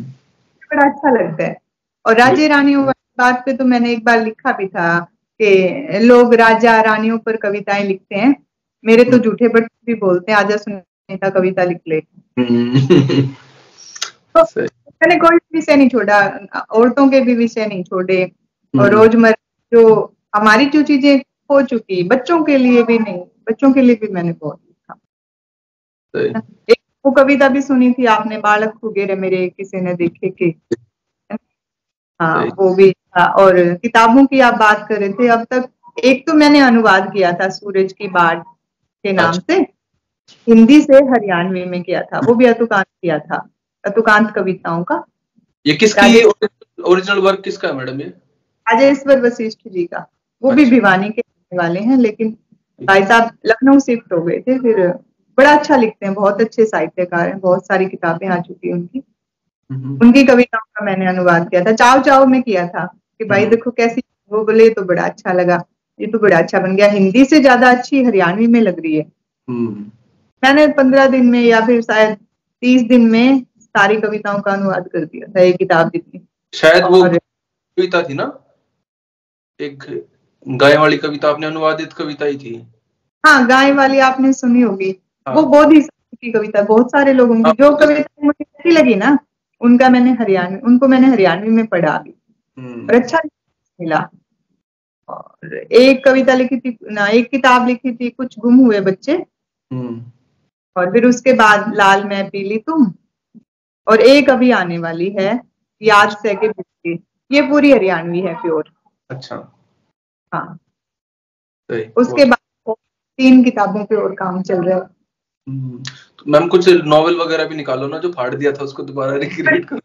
बड़ा अच्छा लगता है। और राजे रानियों वाली बात पे तो मैंने एक बार लिखा भी था कि लोग राजा रानियों पर कविताएँ लिखते हैं। मेरे तो हम्म। झूठे बट भी बोलते हैं आजा सुनीता कविता लिख ले। तो मैंने कोई विषय नहीं छोड़ा औरतों के भी विषय नहीं छोड़े और रोज़मर्रा जो हमारी जो चीज़ें हो चुकी बच्चों के लिए भी नहीं बच्चों के लिए भी मैंने बहुत लिखा। एक वो कविता भी सुनी थी आपने बालक वगैरह मेरे किसी ने देखे के। हाँ वो भी था। और किताबों की आप बात कर रहे थे अब तक एक तो मैंने अनुवाद किया था सूरज की बाढ़ के नाम अच्छा। से। हिंदी से हरियाणवी में किया था। वो भी अतुकांत किया था अतुकांत कविताओं का। ये किसकी ओरिजिनल वर्क किसका है मैडम ये? राजेश्वर वशिष्ठ जी का। वो अच्छा। भी भिवानी के वाले हैं लेकिन भाई साहब लखनऊ शिफ्ट हो गए थे फिर बड़ा अच्छा लिखते हैं बहुत अच्छे साहित्यकार हैं बहुत सारी किताबें आ चुकी है उनकी। उनकी कविताओं का मैंने अनुवाद किया था। चाव चाव में किया था कि भाई हम्म। देखो कैसी वो बोले तो बड़ा अच्छा लगा। ये तो बड़ा अच्छा बन गया। हिंदी से ज़्यादा अच्छी हरियाणवी में लग रही है। हम्म। मैंने पंद्रह दिन में या फिर शायद तीस दिन में सारी कविताओं का अनुवाद कर दिया था ये किताब जितनी। शायद वो कविता थी ना? एक गाय वाली कविता आपने अनुवादित कविता ही थी। हाँ गाय वाली आपने सुनी होगी। हाँ। वो बहुत ही की कविता बहुत सारे लोगों की हाँ। जो कविता मुझे अच्छी लगी ना उनका मैंने हरियाणवी उनको मैंने हरियाणवी में पढ़ा भी। हम्म। और अच्छा मिला। और एक कविता लिखी थी ना एक किताब लिखी थी कुछ गुम हुए बच्चे। हम्म। और फिर उसके बाद लाल मैं पीली तुम। और एक अभी आने वाली है याद से के बिस्किट ये पूरी हरियाणवी है प्योर। अच्छा। हाँ। उसके बाद तीन किताबों पे और काम चल रहा है। हम्म। तो मैम कुछ नॉवल वगैरह भी निकालो ना जो फाड़ दिया था उसको दोबारा रिक्रिएट करो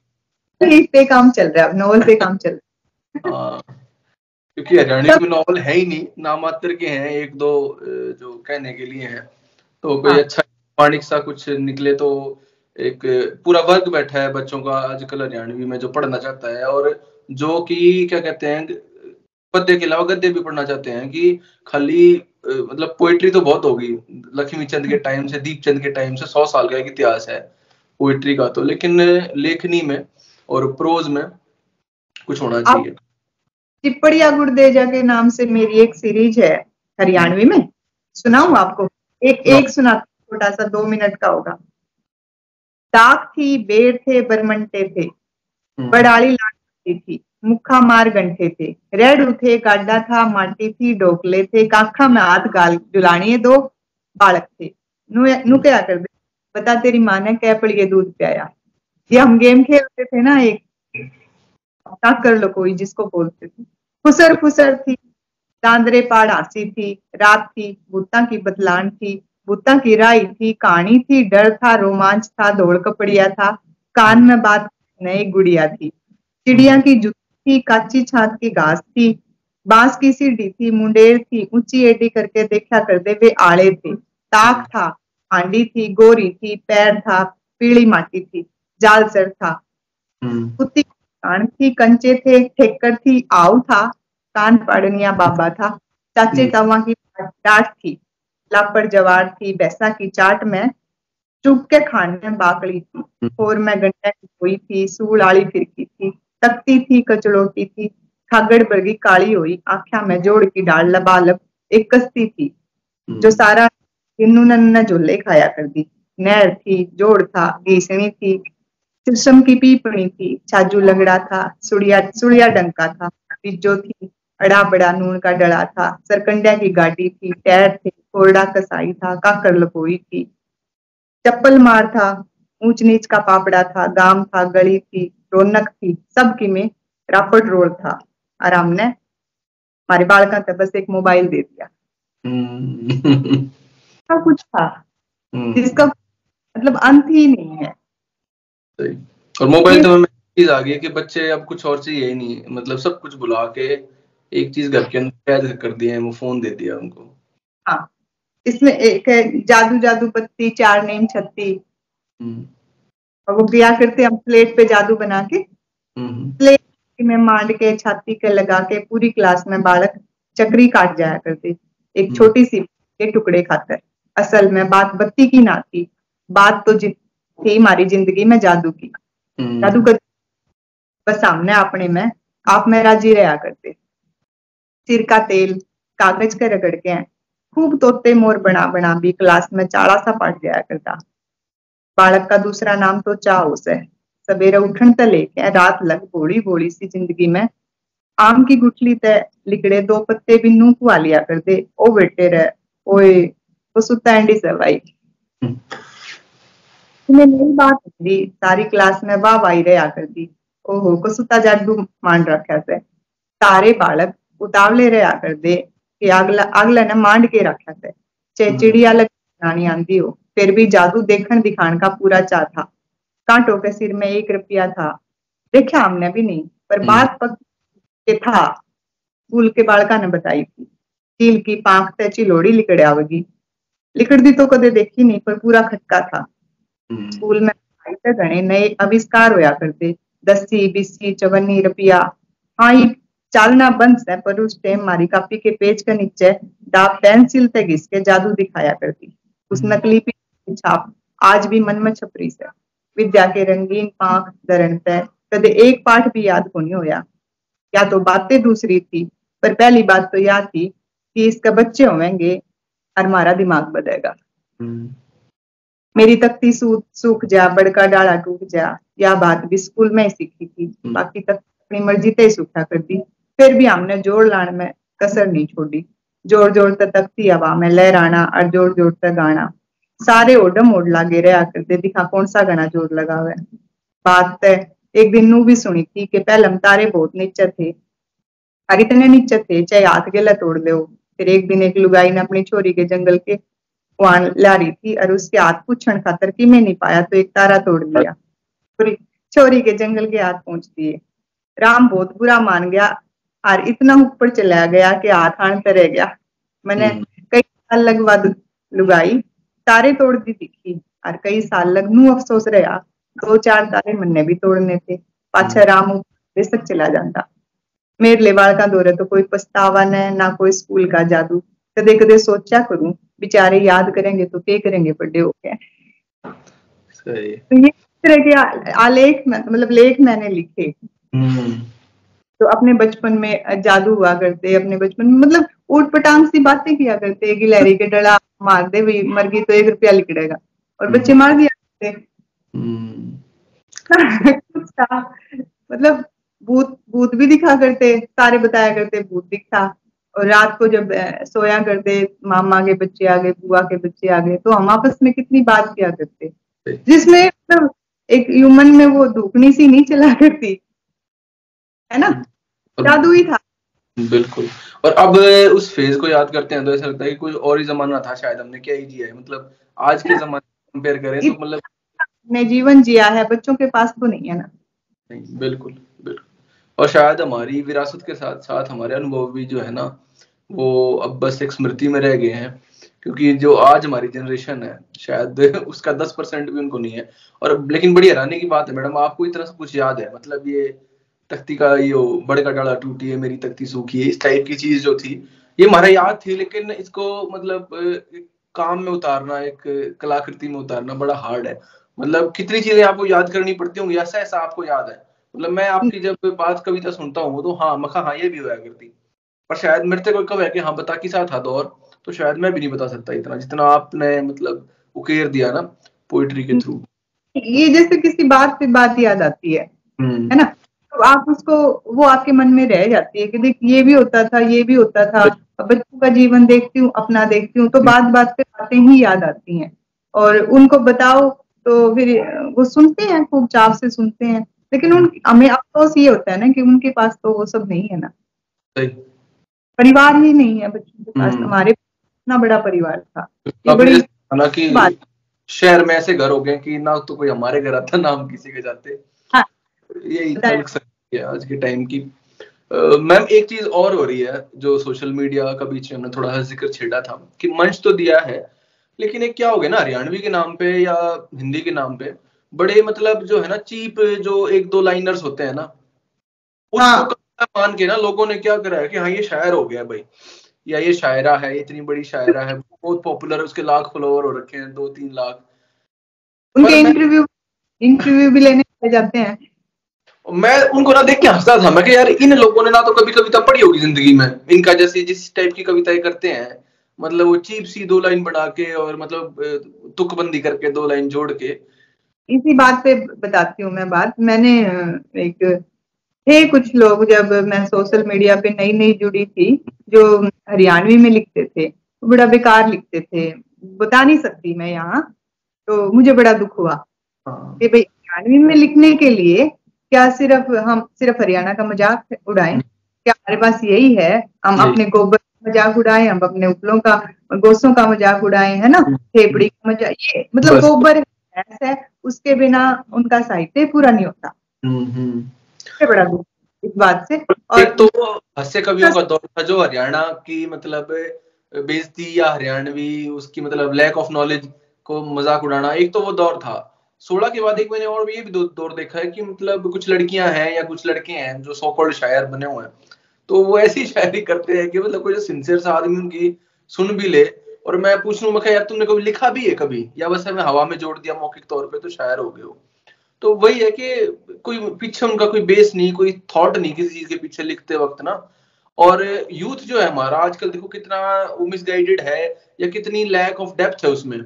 पे काम चल रहा है नॉवल पे काम चल रहा है हाँ। क्योंकि हरियाणवी में नॉवल है ही नहीं नामात्र के हैं एक दो जो कहने के लिए हैं तो कोई हाँ। अच्छा पाणिक सा कुछ निकले तो एक पूरा वर्ग बैठा है बच्चों का आजकल हरियाणवी में जो पढ़ना चाहता है और जो कि क्या कहते हैं पद्य के अलावा गद्य भी पढ़ना चाहते हैं कि खाली मतलब पोइट्री तो बहुत होगी। लक्ष्मी चंद के टाइम से दीप चंद के टाइम से सौ साल का एक इतिहास है पोइट्री का तो। लेकिन लेखनी में और प्रोज में कुछ होना चाहिए। टिप्पड़िया गुड़देजा के नाम से मेरी एक सीरीज़ है हरियाणवी में। सुनाऊ आपको? एक हाँ। एक सुना छोटा सा दो मिनट का होगा। दाग थी बेर थे बरमंटे थे। हम्म। बड़ाली लाट थी। मुखा मार गंठे थे। रेड उठे गाडा था माटी थी डोकले थे काखा में हाथ गाल जुलानिए दो बालक थे। नु, क्या कर दे बता तेरी माँ ने क्या पड़िए दूध पियाया। ये हम गेम खेलते थे ना एक कर लो कोई जिसको बोलते थे। फुसर फुसर थी चांदरे पाड़ हँसी थी रात थी बुत्ता की बदलान थी बुत्ता की राई थी कहानी थी डर था रोमांच था दौड़ कपड़िया था कान में बात नई गुड़िया थी। चिड़िया की जुती थी काची छात की घास थी बाँस की सीढ़ी थी मुंडेर थी ऊँची एडी करके देखा करते वे आले थे ताक था हांडी थी गोरी थी पैर था पीली माटी थी जाल सर था हम्म। कुत्ती कान थी कंचे थे ठेकर थी आव था कान पाड़निया बाबा था चाचे हम्म। तवा की डांट थी लापड़ जवार थी बैसा की चाट में चुप के खाने में बाकड़ी थी हम्म। और मैं गंडा की कोई थी सूल आली फिरकी थी तकती थी कचड़ोती थी खागड़ बरगी काली हुई आख्या में जोड़ की डाल लबालब एक कस्ती थी जो हम्म। सारा हिन्नू नन्ना झोले खाया कर दी नहर थी जोड़ था घीसणी थी सिरसम की पीपणी थी छाजू लंगड़ा था सुड़िया सुड़िया डंका था पिज्जो थी अड़ा बड़ा नून का डड़ा था सरकंडिया की गाड़ी थी टैर थे कोरडा कसाई था काकर लकोई थी चप्पल मार था ऊंच नीच का पापड़ा था गाम था गली थी रौनक थी सबकी में रापट रोल था। और हमने हमारे बालका तक बस एक मोबाइल दे दिया। हम्म। सब कुछ था। हम्म। जिसका मतलब अंत ही नहीं है। और मोबाइल तो हमें चीज़ आ गई कि बच्चे अब कुछ और चाहिए ही नहीं। मतलब सब कुछ बुला के एक चीज़ घर के अंदर कैद कर दिया है वो फ़ोन दे दिया उनको। हाँ। इसमें एक जादू जादू पत्ती चार नेम छत्ती। हम्म। और वो दिया करते हम प्लेट पे जादू बना के प्लेट में मांड के छाती के लगा के पूरी क्लास में बालक चक्री काट जाया करते एक हम्म। छोटी सी के टुकड़े खाकर। असल में बात बत्ती की ना थी। बात तो थी हमारी ज़िंदगी में जादू की। हम्म। जादू कर बस सामने अपने में आप में राज़ी रहा करते। सिर का तेल कागज़ के रगड़ के खूब तोते मोर बना बना भी क्लास में चाड़ा सा पट जाया करता। बालक का दूसरा नाम तो चाउस है। सवेरे उठन तो लेके रात लग भोड़ी भोड़ी सी ज़िंदगी में। आम की गुठली ते लिकड़े दो पत्ते भी नू कुआ लिया कर दे ओ बेटे रे ओए वो सुता एंडी से भाई। तुम्हें नई बात थी सारी क्लास में वाह वाही रहा कर दी ओहो को सुता जादू मान रखा से। सारे बालक उतावले रहा कर दे कि अगला अगला ने मांड के रखा से। चाहे चिड़िया लगानी आंदी हो। फिर भी जादू देखण दिखाण का पूरा चा था कांटों के सिर में एक रुपया था। देखा हमने भी नहीं पर हम्म। बात पक के था। स्कूल के बालका ने बताई थी चील की पांख ते चिलोड़ी लिकड़ आवगी। लिकड़ दी तो कदे देखी नहीं पर पूरा खटका था। हम्म। स्कूल में घणे नए आविष्कार होया करते दसी बीसी चवन्नी रुपया। हाँ ये चालना बंद है पर उस टाइम मारी कापी के पेज के नीचे डाक पेंसिल ते घिस के जादू दिखाया करती उस हम्म। नकली छाप। आज भी मन में छपरी से। विद्या के रंगीन पांख धरण तय कदे एक पाठ भी याद को नहीं होया। या तो बातें दूसरी थी पर पहली बात तो याद थी कि इसके बच्चे होंगे और हमारा दिमाग बदलेगा। हम्म। मेरी तख्ती सूख सूख जा बड़का डाला टूट जा। या बात भी स्कूल में ही सीखी थी। बाकी तक अपनी मर्ज़ी ते सूखा कर दी फिर भी हमने जोड़ लाने में कसर नहीं छोड़ी। ज़ोर ज़ोर तक तख्ती हवा में लहराना और ज़ोर ज़ोर तक गाना। सारे ओडम ओड लागे रहा करते दिखा कौन सा गाना ज़ोर लगा हुआ बात तय एक दिन नू भी सुनी थी कि पहले हम तारे बहुत नीचे थे। और इतने नीचे थे चाहे हाथ गेला तोड़ दो फिर एक दिन एक लुगाई ने अपनी छोरी के जंगल के वहाँ ला रही थी और उसके हाथ पूछण खातर कि मैं नहीं पाया तो एक तारा तोड़ दिया पूरी छोरी के जंगल के हाथ पहुँच दिए। राम बहुत बुरा मान गया और इतना ऊपर चला गया कि हाथ पे रह गया। मैंने हम्म। कई साल लगवा लुगाई। तारे तोड़ दी दिखी। और कई साल लग अफसोस रहा दो चार तारे मन्ने भी तोड़ने थे। पाछा राम बेशक चला जाता। मेरे लेवाल का दौरे तो कोई पछतावा न ना कोई स्कूल का जादू। कदे कदे सोचा करूँ बेचारे याद करेंगे तो क्या करेंगे बड़े हो गए सही। तो ये तरह के आलेख मतलब लेख मैंने लिखे। हम्म। तो अपने बचपन में जादू हुआ करते अपने बचपन में मतलब ऊट पटांग सी बातें किया करते गिलहरी के डला मार दे भी मर गई तो एक रुपया लिखड़ेगा। और बच्चे मार दिया करते। हम्म। मतलब भूत भूत भी दिखा करते सारे बताया करते भूत दिखा और रात को जब सोया करते मामा के बच्चे आ गए बुआ के बच्चे आ गए तो हम आपस में कितनी बात किया करते। जिसमें मतलब एक ह्यूमन में वो दुखनी सी नहीं चला करती। है ना? जादू ही था। बिल्कुल। और अब उस फ़ेज़ को याद करते हैं तो ऐसा लगता है कि कोई और ही जमाना था शायद हमने क्या ही जिया है। मतलब आज के जमाने कंपेयर करें तो मतलब ने जीवन जिया है बच्चों के पास तो नहीं है ना। नहीं बिल्कुल बिल्कुल। और शायद हमारी विरासत के साथ साथ हमारे अनुभव भी जो है ना वो अब बस एक स्मृति में रह गए हैं। क्योंकि जो आज हमारी जनरेशन है शायद उसका दस परसेंट भी उनको नहीं है। और लेकिन बड़ी हैरानी की बात है मैडम आपको इतना सब कुछ याद है? मतलब ये तख्ती का ये बड़े का डाला टूटी है मेरी तख्ती सूखी है इस टाइप की चीज़ जो थी। ये हमारा याद थी लेकिन इसको मतलब काम में उतारना एक कलाकृति में उतारना बड़ा हार्ड है। मतलब कितनी चीज़ें आपको याद करनी पड़ती होंगी ऐसा ऐसा आपको याद है। मतलब मैं आपकी जब बात कविता सुनता हूँ तो हाँ मखा हाँ ये भी होया करती। पर शायद मेरे से कोई कब है कि हाँ बता किसा था दौर तो शायद मैं भी नहीं बता सकता इतना जितना आपने मतलब उकेर दिया ना पोइट्री के थ्रू ये जैसे किसी बात पे बात याद आती है हम्म। है ना? तो आप उसको वो आपके मन में रह जाती है कि देख ये भी होता था ये भी होता था। बच्चों का जीवन देखती हूँ अपना देखती हूँ तो बात बात पे बातें ही याद आती हैं। और उनको बताओ तो फिर वो सुनते हैं खूब चाव से सुनते हैं। लेकिन उन हमें अफसोस ये होता है ना कि उनके पास तो वो सब नहीं है ना। परिवार ही नहीं है बच्चों के पास। हम्म। हमारे इतना बड़ा परिवार था। ये बड़ी हालाँकि शहर में ऐसे घर हो गए कि ना तो कोई हमारे घर आता ना हम किसी के जाते। यही है आज के टाइम की। मैम एक चीज़ और हो रही है जो सोशल मीडिया का बीच में हमने थोड़ा सा ज़िक्र छेड़ा था कि मंच तो दिया है लेकिन एक क्या हो गया ना हरियाणवी के नाम पे या हिंदी के नाम पे बड़े मतलब जो है ना चीप जो एक दो लाइनर्स होते हैं ना उसको हाँ। मान के ना लोगों ने क्या करा है कि हाँ ये शायर हो गया भाई या ये शायरा है इतनी बड़ी शायरा है बहुत पॉपुलर है उसके लाख फॉलोवर हो रखे हैं दो तीन लाख। उनके इंटरव्यू इंटरव्यू भी लेने जाते हैं। मैं उनको ना देख के हंसता था। मैं यार इन लोगों ने ना तो कभी कविता पढ़ी होगी ज़िंदगी में। इनका जैसे जिस टाइप की कविताएँ करते हैं मतलब वो चीप सी दो लाइन बढ़ा के और मतलब तुकबंदी करके दो लाइन जोड़ के। इसी बात पे बताती हूँ मैं बात। मैंने एक थे कुछ लोग जब मैं सोशल मीडिया पे नई नई जुड़ी थी जो हरियाणवी में लिखते थे बड़ा बेकार लिखते थे। बता नहीं सकती मैं यहाँ तो मुझे बड़ा दुख हुआ हाँ। कि भाई हरियाणवी में लिखने के लिए क्या सिर्फ़ हम सिर्फ़ हरियाणा का मज़ाक उड़ाएँ? क्या हमारे पास यही है? हम अपने गोबर का मज़ाक उड़ाएँ हम अपने उपलों का गोसों का मज़ाक उड़ाएँ है ना। फेफड़ी का मज़ाक ये मतलब गोबर ऐसा है उसके बिना उनका साहित्य पूरा नहीं होता। हम्म, हम्म। बड़ा इस बात से। और तो हास्य कवियों का दौर था जो हरियाणा की मतलब बेजती या हरियाणवी उसकी मतलब लैक ऑफ़ नॉलेज को मज़ाक उड़ाना एक तो वो दौर था। सोलह के बाद एक मैंने और ये भी दौर देखा है कि मतलब कुछ लड़कियाँ हैं या कुछ लड़के हैं जो सो शायर बने हुए हैं। तो वो ऐसी शायरी करते हैं कि मतलब कोई सिंसियर सा आदमी उनकी सुन भी ले। और मैं पूछ लू मैं यार तुमने कभी लिखा भी है कभी? या बस हमें हवा में जोड़ दिया मौखिक तौर पे तो शायर हो गए हो? तो वही है कि कोई पीछे उनका कोई बेस नहीं, कोई थॉट नहीं किसी चीज़ के पीछे लिखते वक्त ना। और यूथ जो है हमारा, आजकल देखो कितना मिसगाइडेड है या कितनी लैक ऑफ़ डेप्थ है उसमें।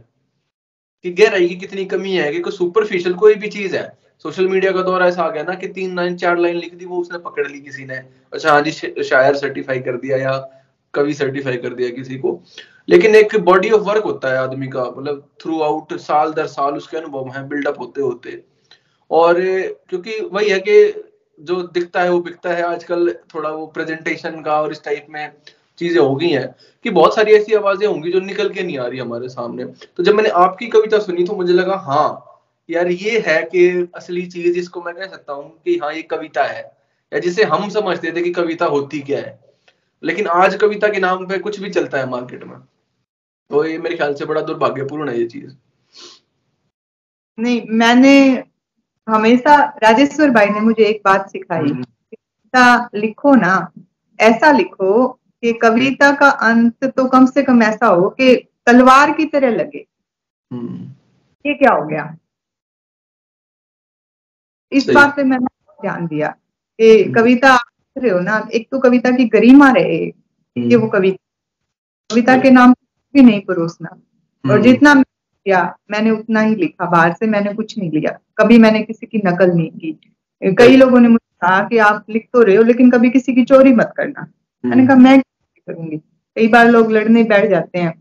कि गहराई की कितनी कमी है, कि कोई सुपरफिशियल कोई भी चीज़ है। सोशल मीडिया का दौर ऐसा आ गया ना कि तीन लाइन, चार लाइन लिख दी, वो उसने पकड़ ली किसी ने। अच्छा हाँ जी शायर सर्टिफाई कर दिया या कवि सर्टिफाई कर दिया किसी को। लेकिन एक बॉडी ऑफ़ वर्क होता है आदमी का मतलब थ्रू आउट साल दर साल उसके अनुभव है बिल्डअप होते होते। और क्योंकि वही है कि जो दिखता है, वो बिकता है। आजकल थोड़ा वो प्रेजेंटेशन का और इस टाइप में चीज़ें हो गई हैं कि बहुत सारी ऐसी आवाज़ें होंगी जो निकल के नहीं आ रही हमारे सामने। तो जब मैंने आपकी कविता सुनी तो मुझे लगा हाँ यार ये है कि असली चीज़ जिसको मैं कह सकता हूँ कि हाँ ये कविता है या जिसे हम समझते थे कि कविता होती क्या है। लेकिन आज कविता के नाम पे कुछ भी चलता है मार्केट में तो ये मेरे ख्याल से बड़ा दुर्भाग्यपूर्ण है ये चीज़। नहीं मैंने हमेशा राजेश्वर भाई ने मुझे एक बात सिखाई हम्म। लिखो ना ऐसा लिखो कि कविता का अंत तो कम से कम ऐसा हो कि तलवार की तरह लगे। हम्म। ये क्या हो गया? इस बात पे मैंने ध्यान दिया कि हम्म। कविता रहे हो ना एक तो कविता की गरिमा रहे कि वो कविता कविता के नाम भी नहीं परोसना। और जितना किया मैंने उतना ही लिखा बाहर से मैंने कुछ नहीं लिया। कभी मैंने किसी की नकल नहीं की। कई लोगों ने मुझे कहा कि आप लिख तो रहे हो लेकिन कभी किसी की चोरी मत करना। मैंने कहा मैं करूँगी? कई बार लोग लड़ने बैठ जाते हैं।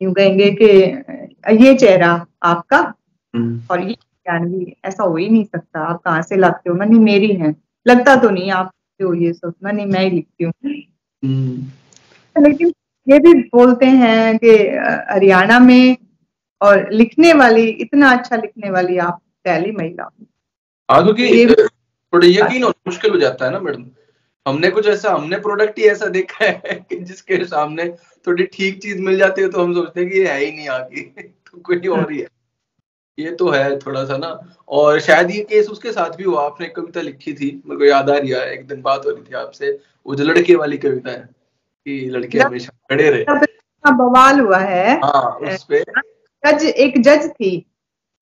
यूँ कहेंगे कि ये चेहरा आपका हम्म। और ये जानवी ऐसा हो ही नहीं सकता। आप कहाँ से लाते हो? नहीं मेरी है। लगता तो नहीं आप हो ये सब। नहीं मैं ही लिखती हूँ। हम्म। लेकिन ये भी बोलते हैं कि हरियाणा में और लिखने वाली इतना अच्छा लिखने वाली आप पहली महिला। हाँ क्योंकि थोड़ा यकीन और मुश्किल हो जाता है ना मैडम। हमने कुछ ऐसा हमने प्रोडक्ट ही ऐसा देखा है कि जिसके सामने थोड़ी ठीक चीज़ मिल जाती है तो हम सोचते हैं कि ये है ही नहीं आगे तो कोई और ही है ये तो है थोड़ा सा ना और शायद ये केस उसके साथ भी हुआ आपने कविता लिखी थी मेरे को याद आ रही है एक दिन बात हो रही थी आपसे वो जो लड़के वाली कविता है कि लड़के हमेशा खड़े रहे बवाल हुआ है हाँ उस पे जज एक जज थी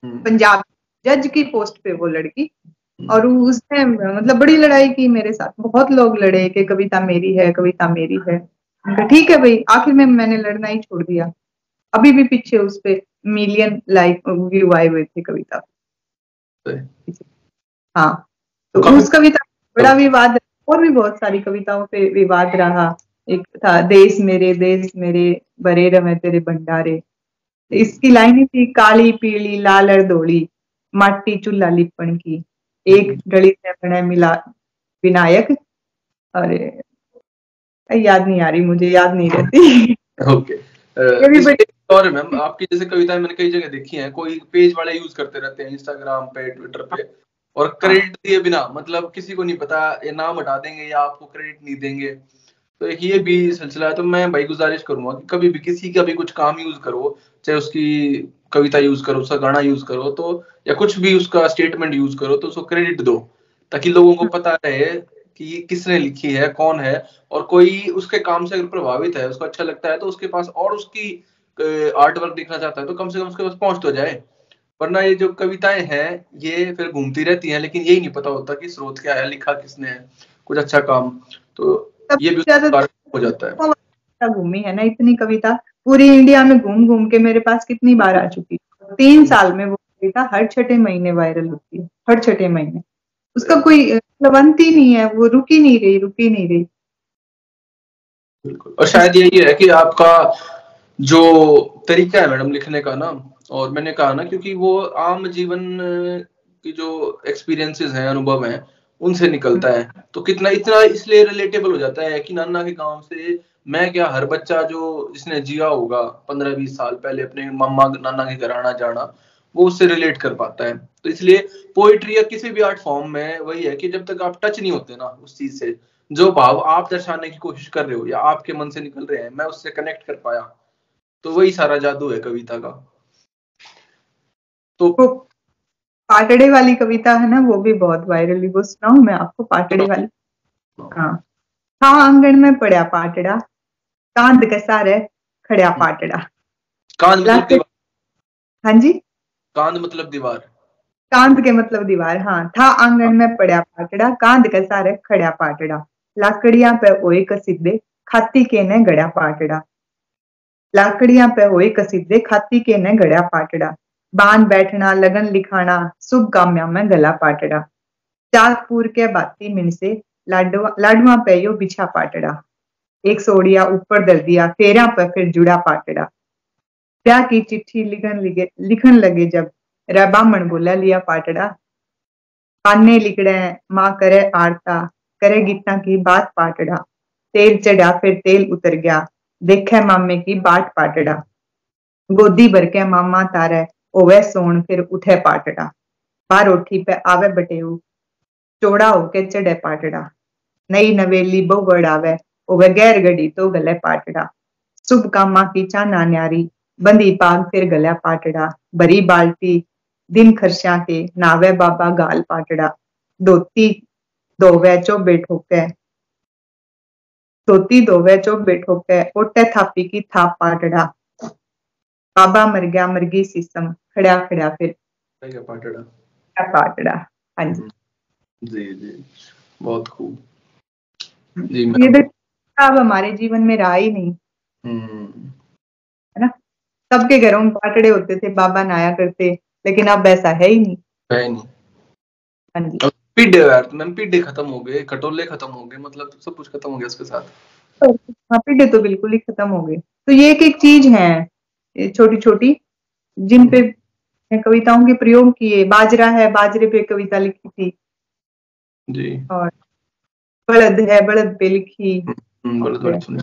हम्म। पंजाब जज की पोस्ट पे वो लड़की। और उसने मतलब बड़ी लड़ाई की मेरे साथ बहुत लोग लड़े कि कविता मेरी है कविता मेरी है। ठीक है भाई आखिर में मैंने लड़ना ही छोड़ दिया। अभी भी पीछे उस पे मिलियन लाइक व्यू आए हुए थे कविता हाँ तो उस कविता बड़ा विवाद और भी बहुत सारी कविताओं पे विवाद रहा। एक था देश मेरे देश मेरे बरे रमे तेरे भंडारे। इसकी लाइन ही थी काली पीली लाल अर्धोली माटी चूल्हा लिपण की। एक दलित से बने मिला विनायक। अरे याद नहीं आ रही मुझे याद नहीं रहती। ओके और मैम आपकी जैसे कविताएँ मैंने कई जगह देखी हैं कोई पेज वाले यूज़ करते रहते हैं इंस्टाग्राम पे ट्विटर पे और क्रेडिट दिए बिना मतलब किसी को नहीं पता ये नाम हटा देंगे या आपको क्रेडिट नहीं देंगे। तो एक ये भी सिलसिला है तो मैं भाई गुजारिश करूँगा कि कभी भी किसी का भी कुछ काम यूज़ करो, चाहे उसकी कविता यूज़ करो, उसका गाना यूज़ करो तो या कुछ भी उसका स्टेटमेंट यूज़ करो तो उसको क्रेडिट दो, ताकि लोगों को पता रहे कि किसने लिखी है, कौन है, और कोई उसके काम से अगर प्रभावित है, उसको अच्छा लगता है तो उसके पास और उसकी आर्ट वर्क देखना चाहता है तो कम से कम उसके पास पहुँच तो जाए। वरना ये जो कविताएँ हैं, ये फिर घूमती रहती हैं, लेकिन यही नहीं पता होता कि स्रोत क्या है, लिखा किसने है, कुछ अच्छा काम। तो ये भी हो जाता है। घूमी है ना इतनी कविता। पूरी इंडिया में घूम घूम के मेरे पास कितनी बार आ चुकी तीन साल में वो कविता हर छठे महीने वायरल होती है हर छठे महीने। उसका कोई अंत ही नहीं है वो रुकी नहीं रही रुकी नहीं रही। बिल्कुल। और शायद यही है कि आपका जो तरीका है मैडम लिखने का ना और मैंने कहा ना क्योंकि वो आम जीवन की जो एक्सपीरियंसेस हैं अनुभव हैं उनसे निकलता है। तो कितना, इतना इसलिए रिलेटेबल हो जाता है कि नाना के गाँव से मैं क्या, हर बच्चा जो जिसने जिया होगा पंद्रह बीस साल पहले अपने मम्मा, नाना के घर आना जाना, वो उससे रिलेट कर पाता है। तो इसलिए पोइट्री या किसी भी आर्ट फॉर्म में वही है कि जब तक आप टच नहीं होते ना उस चीज़ से, जो भाव आप दर्शाने की कोशिश कर रहे हो या आपके मन से निकल रहे हैं, मैं उससे कनेक्ट कर पाया। तो वही सारा जादू है कविता का। तो पाटड़े वाली कविता है ना वो भी बहुत वायरल हुई वो सुनाऊ मैं आपको पाटड़े हाँ। वाली? हाँ। था आँगन में पड़ा पाटड़ा कांद कसा रे खड़ा हम्म। पाटड़ा। कांद मतलब हाँ जी? कांद मतलब दीवार। कांद के मतलब दीवार हाँ। था आँगन में पड़ा पाटड़ा कांद कसा रे खड़ा पाटड़ा। लाकड़िया पे ओए कसीदे खाती के ने गड़ा पाटड़ा। लाकड़िया पे ओए कसीदे खाती के ने गड़ा पाटड़ा। बाँध बैठना, लगन लिखाना, शुभ काम्या में गला पाटड़ा। चाकपुर के बाती मिन से लाडवा लाडवा पे बिछा पाटड़ा। एक सोड़िया ऊपर दल दिया फेरा पर फिर जुड़ा पाटड़ा। प्या की चिट्ठी लिखन लगे लिखन लगे जब रबामण बोला लिया पाटड़ा। पाने लिखड़े, माँ करे आरता, करे गीता की बात पाटड़ा। तेल चढ़ा फिर तेल उतर गया, देखे मामे की बाट पाटड़ा। गोदी भर के मामा तारे ओवे सोन फिर उठे पाटड़ा। बार उठी पे आवे बटेऊ। चौड़ा होके चढ़े पाटड़ा। नई नवेली बहु आवे। ओवे गैर गड़ी तो गले पाटड़ा। शुभ कामा की चाना न्यारी। बंदी पाग फिर गल्या पाटड़ा। भरी बाल्टी दिन खर्चा के नावे बाबा गाल पाटड़ा। धोती दोवे चो बैठोके धोती दोवे चो बैठोके ओटे थापी की थाप पाटड़ा। बाबा मर गया मर गई सीसम खड़ा खड़ा फिर पाटड़ा पाटड़ा हाँ जी। जी जी बहुत खूब ये अब हमारे जीवन में रहा ही नहीं। है ना सबके घरों में पाटड़े होते थे बाबा नाया करते लेकिन अब ऐसा है ही नहीं है नहीं हाँ जी यार मैम खत्म हो गए खटोले खत्म हो गए मतलब सब कुछ खत्म हो गया उसके साथ हाँ पीढ़े तो बिल्कुल ही खत्म हो गए तो ये एक एक चीज़ है छोटी छोटी जिन पे कविताओं के प्रयोग किए बाजरा है बाजरे पे कविता लिखी थी। जी। और बड़द है बड़द पे लिखी। हम्म, बड़द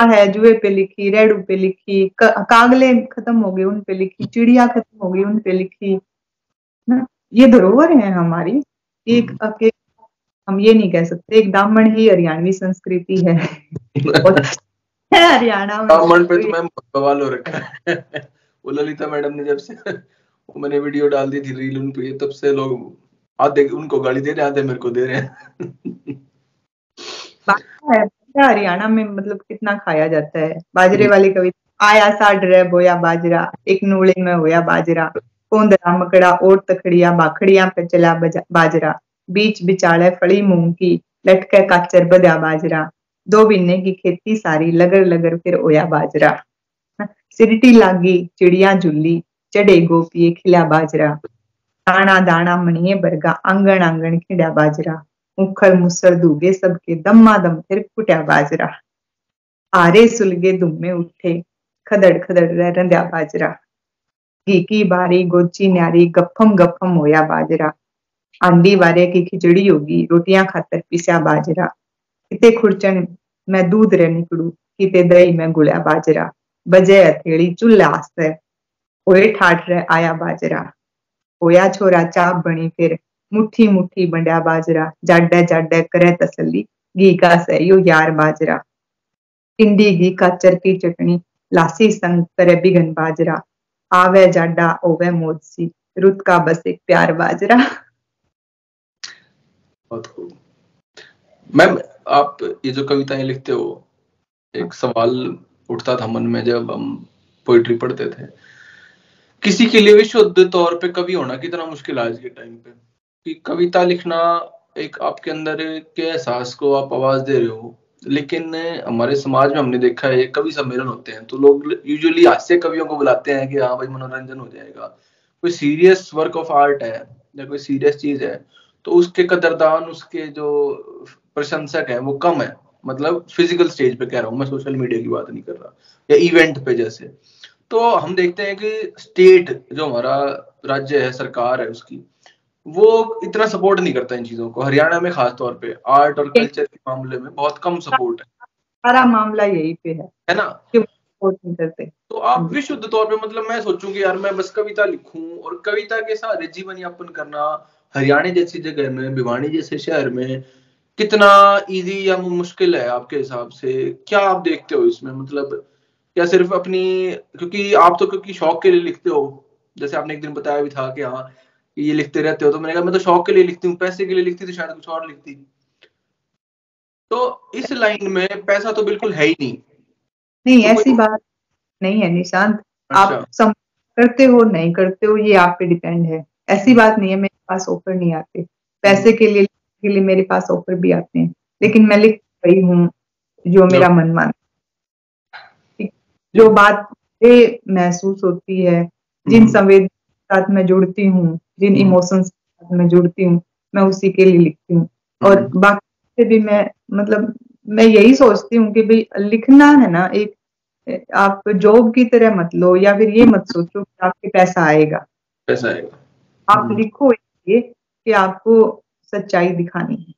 है जुए पे लिखी रेडू पे लिखी कागले खत्म हो गए उन पे लिखी चिड़िया खत्म हो गई उन पे लिखी। ना ये धरोहर है हमारी। एक हम्म। अके हम ये नहीं कह सकते एक दामन ही हरियाणवी संस्कृति है। हरियाणा में। दामन पे तो मैम बवाल हो रखा है। वो ललिता मैडम ने जब से मैंने वीडियो डाल दी थी रील उन पे तब से लोग आधे उनको गाली दे रहे आधे मेरे को दे रहे हैं। हरियाणा में मतलब कितना खाया जाता है। बाजरे हम्म। वाली कविता आया साढ़ रह बोया बाजरा एक नूले में होया बाजरा कोंदरा मकड़ा और तखड़िया बाखड़िया पे चला बाजरा बीच बिचाले फड़ी मूंग की लटके काचर बदा बाजरा। दो बिन्ने की खेती सारी लगड़ लगड़ फिर ओया बाजरा। सिरटी लागी, चिड़िया झुल्ली, चढ़े गोपिए खिला बाजरा। दाना दाना मणिये बरगा, आँगन आँगन खिड़ा बाजरा। मुखर मुसर दूगे सबके दम्मा दम फिर कुटा बाजरा। आरे सुलगे दुम्मे उठे, खदड़ खदड़ रंध्या बाजरा। की बारी, गोची न्यारी गफम गफम होया बाजरा। आंधी वारे की खिचड़ी होगी, रोटियाँ खातर पिसा बाजरा। किते खुरचन मैं दूध रे निकड़ू किते दही में गुड़ा बाजरा, बजे हथेली चूल्हा आस्ते, ओए ठाठ रहे आया बाजरा होया छोरा चाप बनी फिर मुट्ठी मुट्ठी बंडा बाजरा जाडे जाडे करे तसली घी का सहयो यार बाजरा, टिंडी घी का चरकी चटनी, लासी संग करे बिगन बाजरा, आवे जाडा ओवे मोदसी, रुत का बस एक प्यार बाजरा। बहुत खूब। मैम आप ये जो कविताएँ लिखते हो, एक सवाल उठता था मन में जब हम पोइट्री पढ़ते थे। किसी के लिए भी शुद्ध तौर पे कवि होना कितना मुश्किल है आज के टाइम पे। कि कविता लिखना एक आपके अंदर के एहसास को आप आवाज़ दे रहे हो, लेकिन हमारे समाज में हमने देखा है कवि सम्मेलन होते हैं तो लोग यूजुअली हास्य कवियों को बुलाते हैं कि हाँ भाई, मनोरंजन हो जाएगा। कोई सीरियस वर्क ऑफ़ आर्ट है या कोई सीरियस चीज़ है तो उसके कदरदान, उसके जो प्रशंसक है वो कम है। मतलब फ़िज़िकल स्टेज पे कह रहा हूँ मैं सोशल मीडिया की बात नहीं कर रहा या इवेंट पे जैसे। तो हम देखते हैं कि स्टेट जो हमारा राज्य है सरकार है उसकी वो इतना सपोर्ट नहीं करता इन चीज़ों को। हरियाणा में खास तौर पे आर्ट और कल्चर के मामले में बहुत कम सपोर्ट है। सारा मामला यही पे है है ना? सपोर्ट नहीं करते। तो आप विशुद्ध तौर पे मतलब मैं सोचूं कि यार मैं बस कविता लिखूं और कविता के साथ जीवन यापन करना हरियाणा जैसी जगह में भिवानी जैसे शहर में कितना इजी या मुश्किल है आपके हिसाब से? क्या आप देखते हो इसमें? मतलब क्या सिर्फ़ अपनी क्योंकि आप तो क्योंकि शौक के लिए लिखते हो। जैसे आपने एक दिन बताया भी था कि हाँ ये लिखते रहते हो तो मैंने कहा मैं तो शौक के लिए लिखती हूँ पैसे के लिए लिखती तो शायद कुछ और लिखती। तो इस लाइन में पैसा तो बिल्कुल है ही नहीं। नहीं तो ऐसी बात नहीं है निशांत। अच्छा। आप सम करते हो नहीं करते हो ये आप पे डिपेंड है। ऐसी बात नहीं है मेरे पास ऑफ़र नहीं आते। पैसे के लिए के लिए मेरे पास ऑफ़र भी आते हैं। लेकिन मैं लिख रही हूँ जो मेरा मन मान। जो बात महसूस होती है जिन हम्म। संवेद साथ मैं जुड़ती हूँ जिन इमोशंस हम्म। साथ मैं जुड़ती हूँ मैं उसी के लिए लिखती हूँ। और हम्म। बाकी से भी मैं मतलब मैं यही सोचती हूँ कि भाई लिखना है ना एक आप जॉब की तरह मत लो या फिर ये मत सोचो कि आपके पैसा आएगा। पैसा आएगा। आप लिखो ये कि आपको सच्चाई दिखानी है।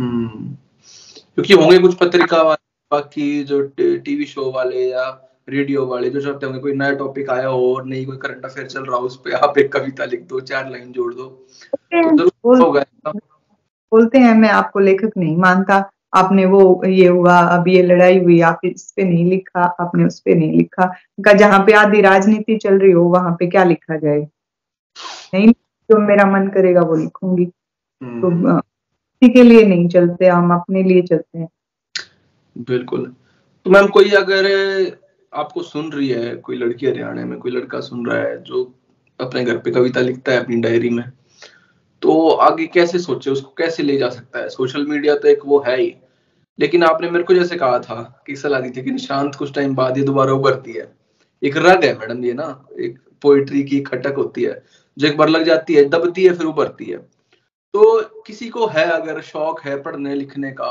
क्योंकि होंगे कुछ पत्रिका वाले बाकी जो टीवी शो वाले या रेडियो वाले जो चाहते होंगे कोई नया टॉपिक आया हो और नहीं कोई करंट अफेयर चल रहा हो उस पर आप एक कविता लिख दो चार लाइन जोड़ दो तो होगा बोलते हैं मैं आपको लेखक नहीं मानता आपने वो ये हुआ अब ये लड़ाई हुई आप इस पे नहीं लिखा आपने उस पे नहीं लिखा। का जहाँ पे आधी राजनीति चल रही हो वहाँ पे क्या लिखा जाए? नहीं जो मेरा मन करेगा वो लिखूँगी। तो हम्म। किसी के लिए नहीं चलते हम अपने लिए चलते हैं। बिल्कुल। तो मैम कोई अगर आपको सुन रही है कोई लड़की हरियाणा में कोई लड़का सुन रहा है जो अपने घर पे कविता लिखता है अपनी डायरी में तो आगे कैसे सोचे उसको कैसे ले जा सकता है? सोशल मीडिया तो एक वो है ही। लेकिन आपने मेरे को जैसे कहा था कि सलाह दी थी कि निशांत कुछ टाइम बाद ये दोबारा उभरती है। एक रग है मैडम ये ना एक पोइट्री की खटक होती है जो एक बार लग जाती है दबती है फिर उभरती है। तो किसी को है अगर शौक है पढ़ने लिखने का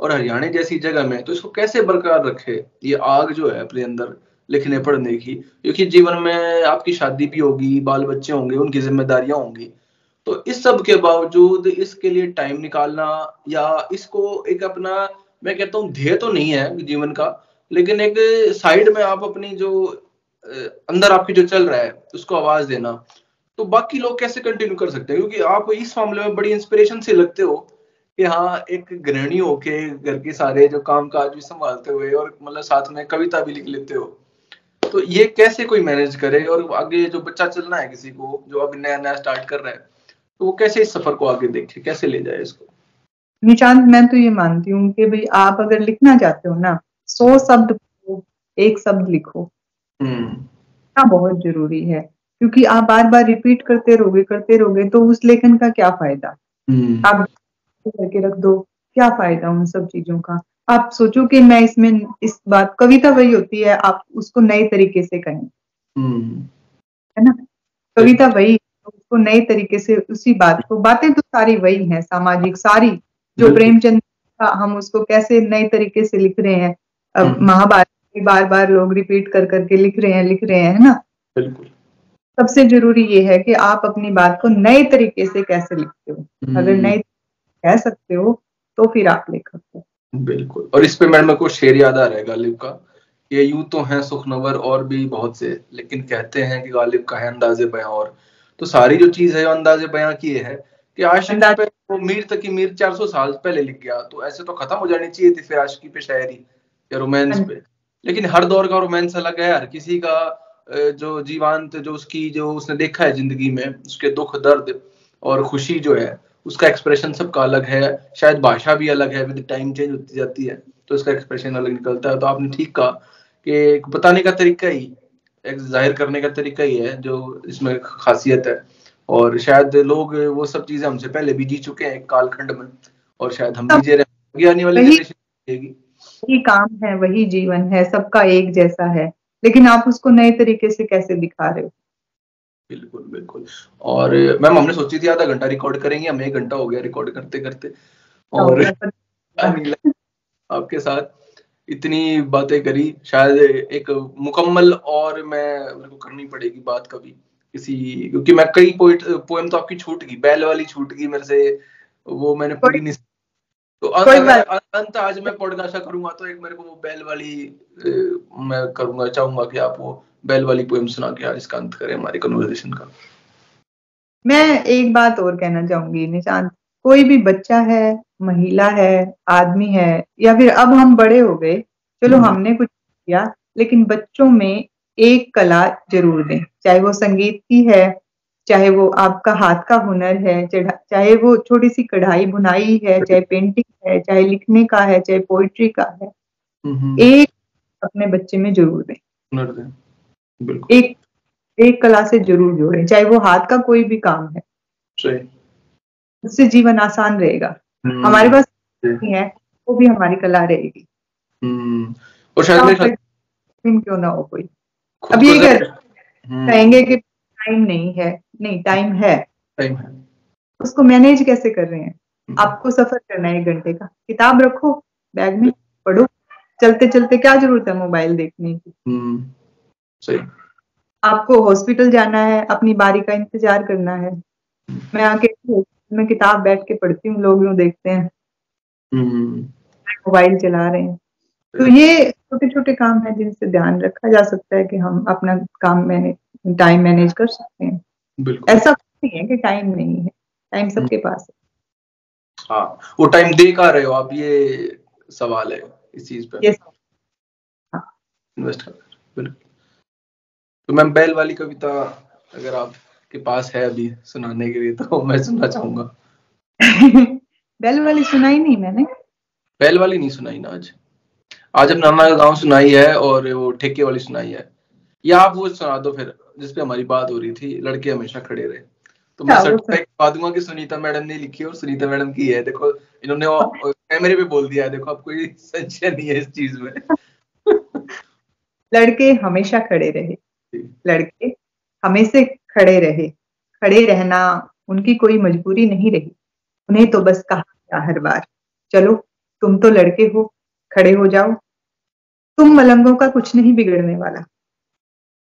और हरियाणा जैसी जगह में तो इसको कैसे बरकरार रखे ये आग जो है अपने अंदर लिखने पढ़ने की? क्योंकि जीवन में आपकी शादी भी होगी बाल बच्चे होंगे, उनकी जिम्मेदारियाँ होंगी। तो इस सब के बावजूद इसके लिए टाइम निकालना या इसको एक अपना, मैं कहता हूँ, ध्येय तो नहीं है जीवन का, लेकिन एक साइड में आप अपनी जो अंदर आपकी जो चल रहा है, उसको आवाज़ देना। तो बाकी लोग कैसे कंटिन्यू कर सकते हैं? क्योंकि आप इस मामले में बड़ी इंस्पिरेशन से लगते हो कि हाँ एक गृहिणी होके घर के सारे जो काम काज भी संभालते हुए और मतलब साथ में कविता भी लिख लेते हो। तो ये कैसे कोई मैनेज करे और आगे जो बच्चा चलना है किसी को जो अभी नया नया स्टार्ट कर रहा है तो वो कैसे इस सफ़र को आगे देखे? कैसे ले जाए इसको? निशांत मैं तो ये मानती हूँ कि भाई आप अगर लिखना चाहते हो ना सौ शब्द एक शब्द लिखो। हम्म। बहुत ज़रूरी है। क्योंकि आप बार बार रिपीट करते रहोगे करते रहोगे तो उस लेखन का क्या फ़ायदा? हम्म। आप करके रख दो क्या फ़ायदा उन सब चीज़ों का? आप सोचो कि मैं इसमें इस बात कविता वही होती है आप उसको नए तरीके से कहें हम्म। है ना? कविता वही उसको नए तरीके से उसी बात को बातें तो सारी वही हैं सामाजिक सारी जो प्रेमचंद का हम उसको कैसे नए तरीके से लिख रहे हैं हम्म। महाभारत बार बार लोग रिपीट कर करके लिख रहे हैं लिख रहे हैं है ना? बिल्कुल। सबसे ज़रूरी ये है कि आप अपनी बात को नए तरीके से कैसे लिखते हो। अगर हम्म। नए कह सकते हो तो फिर आप लेखक हो। बिल्कुल। और इस पे मैडम को शेर याद आ रहा है गालिब का ये यूँ तो है सुखनवर और भी बहुत से लेकिन कहते हैं कि गालिब का है अंदाजे बयां और। तो सारी जो चीज़ है अंदाजे बयां की है कि आशिक पे वो मीर तक की मीर 400 साल पहले लिख गया तो ऐसे तो खत्म हो जानी चाहिए थी फिर आशिकी पे शायरी या रोमांस हाँ पे। लेकिन हर दौर का रोमांस अलग है हर किसी का जो जीवांत जो उसकी जो उसने देखा है ज़िंदगी में उसके दुख दर्द और खुशी जो है उसका एक्सप्रेशन सबका अलग है। शायद भाषा भी अलग है विद टाइम चेंज होती जाती है तो उसका एक्सप्रेशन अलग निकलता है। तो आपने ठीक कहा कि बताने का तरीका ही एक ज़ाहिर करने का तरीका ही है जो इसमें खासियत है। और शायद लोग वो सब चीज़ें हमसे पहले भी जी चुके हैं कालखंड में और शायद हम भी जी रहे आने वाली जनरेशन वही काम है वही जीवन है सबका एक जैसा है। लेकिन आप उसको नए तरीके से कैसे दिखा रहे हो? बिल्कुल बिल्कुल। और मैम हमने सोची थी आधा घंटा रिकॉर्ड करेंगे हमें एक घंटा हो गया रिकॉर्ड करते करते। और आपके साथ। इतनी बातें करी शायद एक मुकम्मल और मैं मेरे को करनी पड़ेगी बात कभी किसी क्योंकि मैं कई पोइट पोएम तो आपकी छूट गई बैल वाली छूट गई मेरे से वो मैंने पढ़ी नहीं तो अंत आज मैं पॉडकास्ट करूँगा तो एक मेरे को वो बैल वाली मैं करूँगा चाहूँगा कि आप वो बैल वाली पोएम सुना के आज इसका अंत करें हमारी कन्वर्सेशन का मैं एक बात और कहना चाहूँगी निशांत कोई भी बच्चा है महिला है आदमी है या फिर अब हम बड़े हो गए चलो हम्म। हमने कुछ किया लेकिन बच्चों में एक कला ज़रूर दें चाहे वो संगीत की है चाहे वो आपका हाथ का हुनर है चाहे वो छोटी सी कढ़ाई बुनाई है चाहे पेंटिंग है चाहे लिखने का है चाहे पोइट्री का है एक अपने बच्चे में ज़रूर दें। एक एक कला से ज़रूर जोड़ें चाहे वो हाथ का कोई भी काम है। उससे जीवन आसान रहेगा। हम्म। हमारे पास है वो भी हमारी कला रहेगी। हम्म। और शायद क्यों ना हो कोई? अब ये हम्म। कहेंगे कि टाइम नहीं है नहीं टाइम है। टाइम है। उसको मैनेज कैसे कर रहे हैं? हम्म। आपको सफ़र करना है एक घंटे का। किताब रखो बैग में पढ़ो। चलते चलते क्या ज़रूरत है मोबाइल देखने की? हम्म, सही। आपको हॉस्पिटल जाना है अपनी बारी का इंतज़ार करना है। मैं आके मैं किताब बैठ के पढ़ती हूँ लोग यूँ देखते हैं। मोबाइल चला रहे हैं। तो ये छोटे छोटे काम है जिनसे ध्यान रखा जा सकता है कि हम अपना काम मैंने टाइम मैनेज कर सकते हैं। ऐसा नहीं है कि टाइम नहीं है। टाइम सबके हम्म। पास है। हाँ वो टाइम दे का रहे हो आप? ये सवाल है इस चीज़ पे। हाँ। इन्वेस्ट कर बिल्कुल। तो मैम बैल वाली कविता अगर आपके पास है अभी सुनाने के लिए तो मैं सुनना चाहूँगा। बैल वाली सुनाई नहीं मैंने। बैल वाली नहीं सुनाई ना आज। आज अब नाना का गाँव सुनाई है और वो ठेके वाली सुनाई है। या आप वो सुना दो फिर। जिसपे हमारी बात हो रही थी लड़के हमेशा खड़े रहे। तो मैं सर्टिफाइड करवा दूँगा कि सुनीता मैडम ने लिखी और सुनीता मैडम की है। देखो इन्होंने कैमरे पे बोल दिया है। देखो अब कोई संशय नहीं है इस चीज़ में। लड़के हमेशा खड़े रहे। लड़के हमेशा खड़े रहे। खड़े रहना उनकी कोई मजबूरी नहीं रही। उन्हें तो बस कहा गया हर बार चलो तुम तो लड़के हो खड़े हो जाओ। तुम मलंगों का कुछ नहीं बिगड़ने वाला।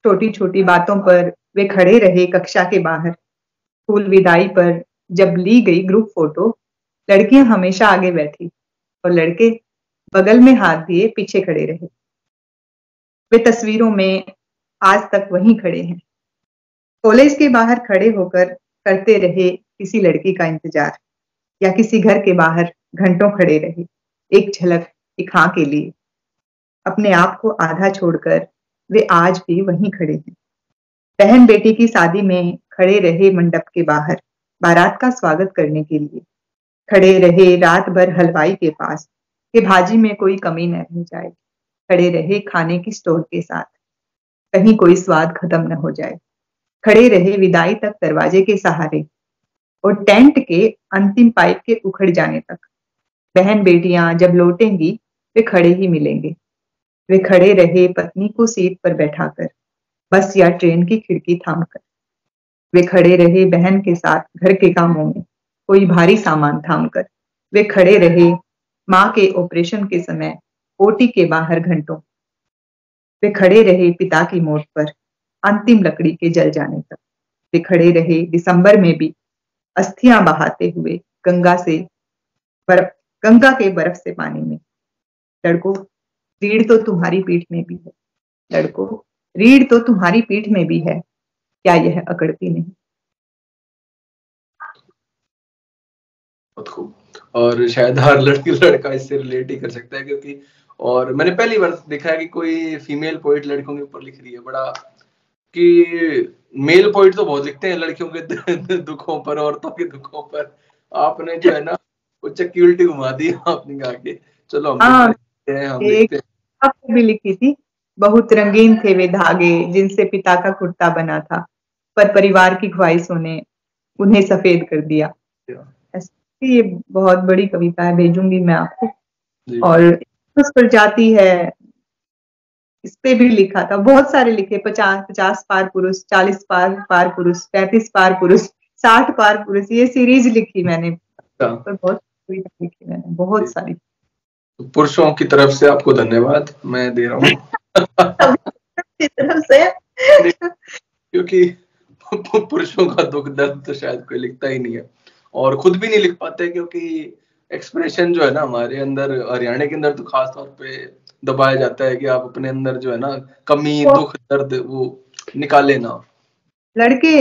छोटी छोटी बातों पर वे खड़े रहे कक्षा के बाहर। फूल विदाई पर जब ली गई ग्रुप फ़ोटो लड़कियाँ हमेशा आगे बैठी और लड़के बगल में हाथ दिए पीछे खड़े रहे। वे तस्वीरों में आज तक वहीं खड़े हैं। कॉलेज के बाहर खड़े होकर करते रहे किसी लड़की का इंतज़ार या किसी घर के बाहर घंटों खड़े रहे, एक झलक हाँ के लिए। अपने आप को आधा छोड़कर वे आज भी वहीं खड़े हैं। बहन बेटी की शादी में खड़े रहे मंडप के बाहर, बारात का स्वागत करने के लिए। खड़े रहे रात भर हलवाई के पास, कि भाजी में कोई कमी न रह जाए। खड़े रहे खाने की स्टोर के साथ, कहीं कोई स्वाद खत्म न हो जाए। खड़े रहे विदाई तक दरवाजे के सहारे, और टेंट के अंतिम पाइप के उखड़ जाने तक। बहन बेटियाँ जब लौटेंगी, वे खड़े ही मिलेंगे। वे खड़े रहे पत्नी को सीट पर बैठाकर। बस या ट्रेन की खिड़की थाम कर वे खड़े रहे बहन के साथ घर के कामों में। कोई भारी सामान थाम कर वे खड़े रहे माँ के ऑपरेशन के समय ओटी के बाहर घंटों। वे खड़े रहे पिता की मौत पर, अंतिम लकड़ी के जल जाने तक। वे खड़े रहे दिसंबर में भी, अस्थियाँ बहाते हुए गंगा से बर्फ़, गंगा के बर्फ़ से पानी में। लड़कों रीढ़ तो तुम्हारी पीठ में भी है लड़को। रीढ़ तो तुम्हारी पीठ में भी है क्या यह अकड़ती नहीं? बहुत खूब। और शायद हर लड़की लड़का इससे रिलेट ही कर सकता है क्योंकि और मैंने पहली बार देखा है कि कोई फीमेल पोइट लड़कों के ऊपर लिख रही है बड़ा कि मेल पोइट तो बहुत लिखते हैं लड़कियों के दुखों पर औरतों के दुखों पर। आपने जो है ना वो चक्की उल्टी घुमा दी आपने कहा के चलो हम हाँ। एक भी लिखी थी बहुत रंगीन थे वे धागे जिनसे पिता का कुर्ता बना था पर परिवार की ख्वाहिशों ने उन्हें सफ़ेद कर दिया। ये। बहुत बड़ी कविता है भेजूँगी मैं आपको। और उस प्रजाति है इस पे भी लिखा था बहुत सारे लिखे पचास पचास पार पुरुष चालीस पार पार पुरुष पैंतीस पार पुरुष साठ पार पुरुष ये सीरीज़ लिखी मैंने। अच्छा। पर बहुत लिखी मैंने बहुत सारी। पुरुषों की तरफ़ से आपको धन्यवाद मैं दे रहा हूँ। तरफ़ से? क्योंकि पुरुषों का दुख दर्द तो शायद कोई लिखता ही नहीं है। और खुद भी नहीं लिख पाते क्योंकि एक्सप्रेशन जो है ना हमारे अंदर हरियाणा के अंदर तो खास तौर पे दबाया जाता है कि आप अपने अंदर जो है ना कमी दुख दर्द वो निकाले ना। लड़के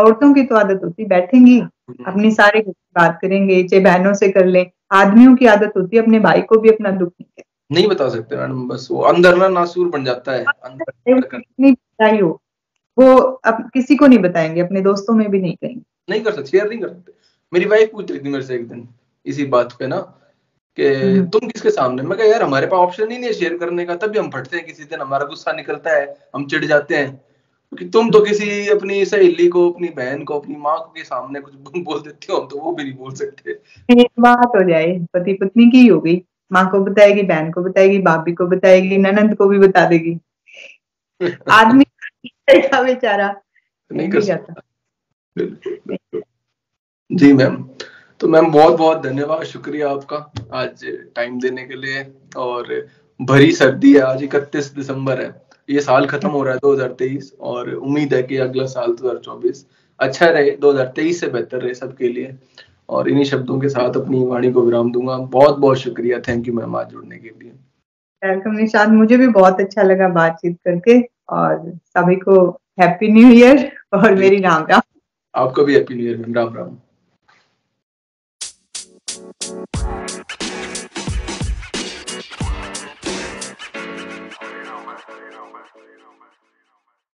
औरतों की तो आदत होती बैठेंगी हम्म। अपनी सारे बात करेंगे चाहे बहनों से कर ले। आदमियों की आदत होती है अपने भाई को भी अपना दुख नहीं नहीं बता सकते मैडम बस वो अंदर ना नासूर बन जाता है अंदर नहीं बताई हो वो अब किसी को नहीं बताएँगे अपने दोस्तों में भी नहीं कहेंगे। नहीं कर सकते शेयर नहीं कर सकते। मेरी वाइफ पूछ रही थी मेरे से एक दिन इसी बात पे ना कि हम्म। तुम किसके सामने? मैं यार हमारे पास ऑप्शन ही नहीं है शेयर करने का तभी हम फटते हैं किसी दिन हमारा गुस्सा निकलता है हम चिढ़ जाते हैं। क्योंकि तुम तो किसी अपनी सहेली को अपनी बहन को अपनी माँ के सामने कुछ बोल देते हो तो वो भी नहीं बोल सकते। बात हो जाए पति पत्नी की हो गई। माँ को बताएगी बहन को बताएगी भाभी को बताएगी ननंद को भी बता देगी। आदमी बेचारा? नहीं कर सकता। जी मैम तो मैम बहुत बहुत धन्यवाद शुक्रिया आपका आज टाइम देने के लिए। और भरी सर्दी है आज इकतीस दिसंबर है। ये साल खत्म हो रहा है 2023 और उम्मीद है कि अगला साल 2024 अच्छा रहे 2023 से बेहतर रहे सबके लिए। और इन्हीं शब्दों के साथ अपनी वाणी को विराम दूँगा। बहुत बहुत शुक्रिया। थैंक यू मैम आज जुड़ने के लिए। वेलकम निशांत मुझे भी बहुत अच्छा लगा बातचीत करके और सभी को हैप्पी न्यू ईयर और मेरी राम राम। आपको भी happy new year ma'am Ram Ram.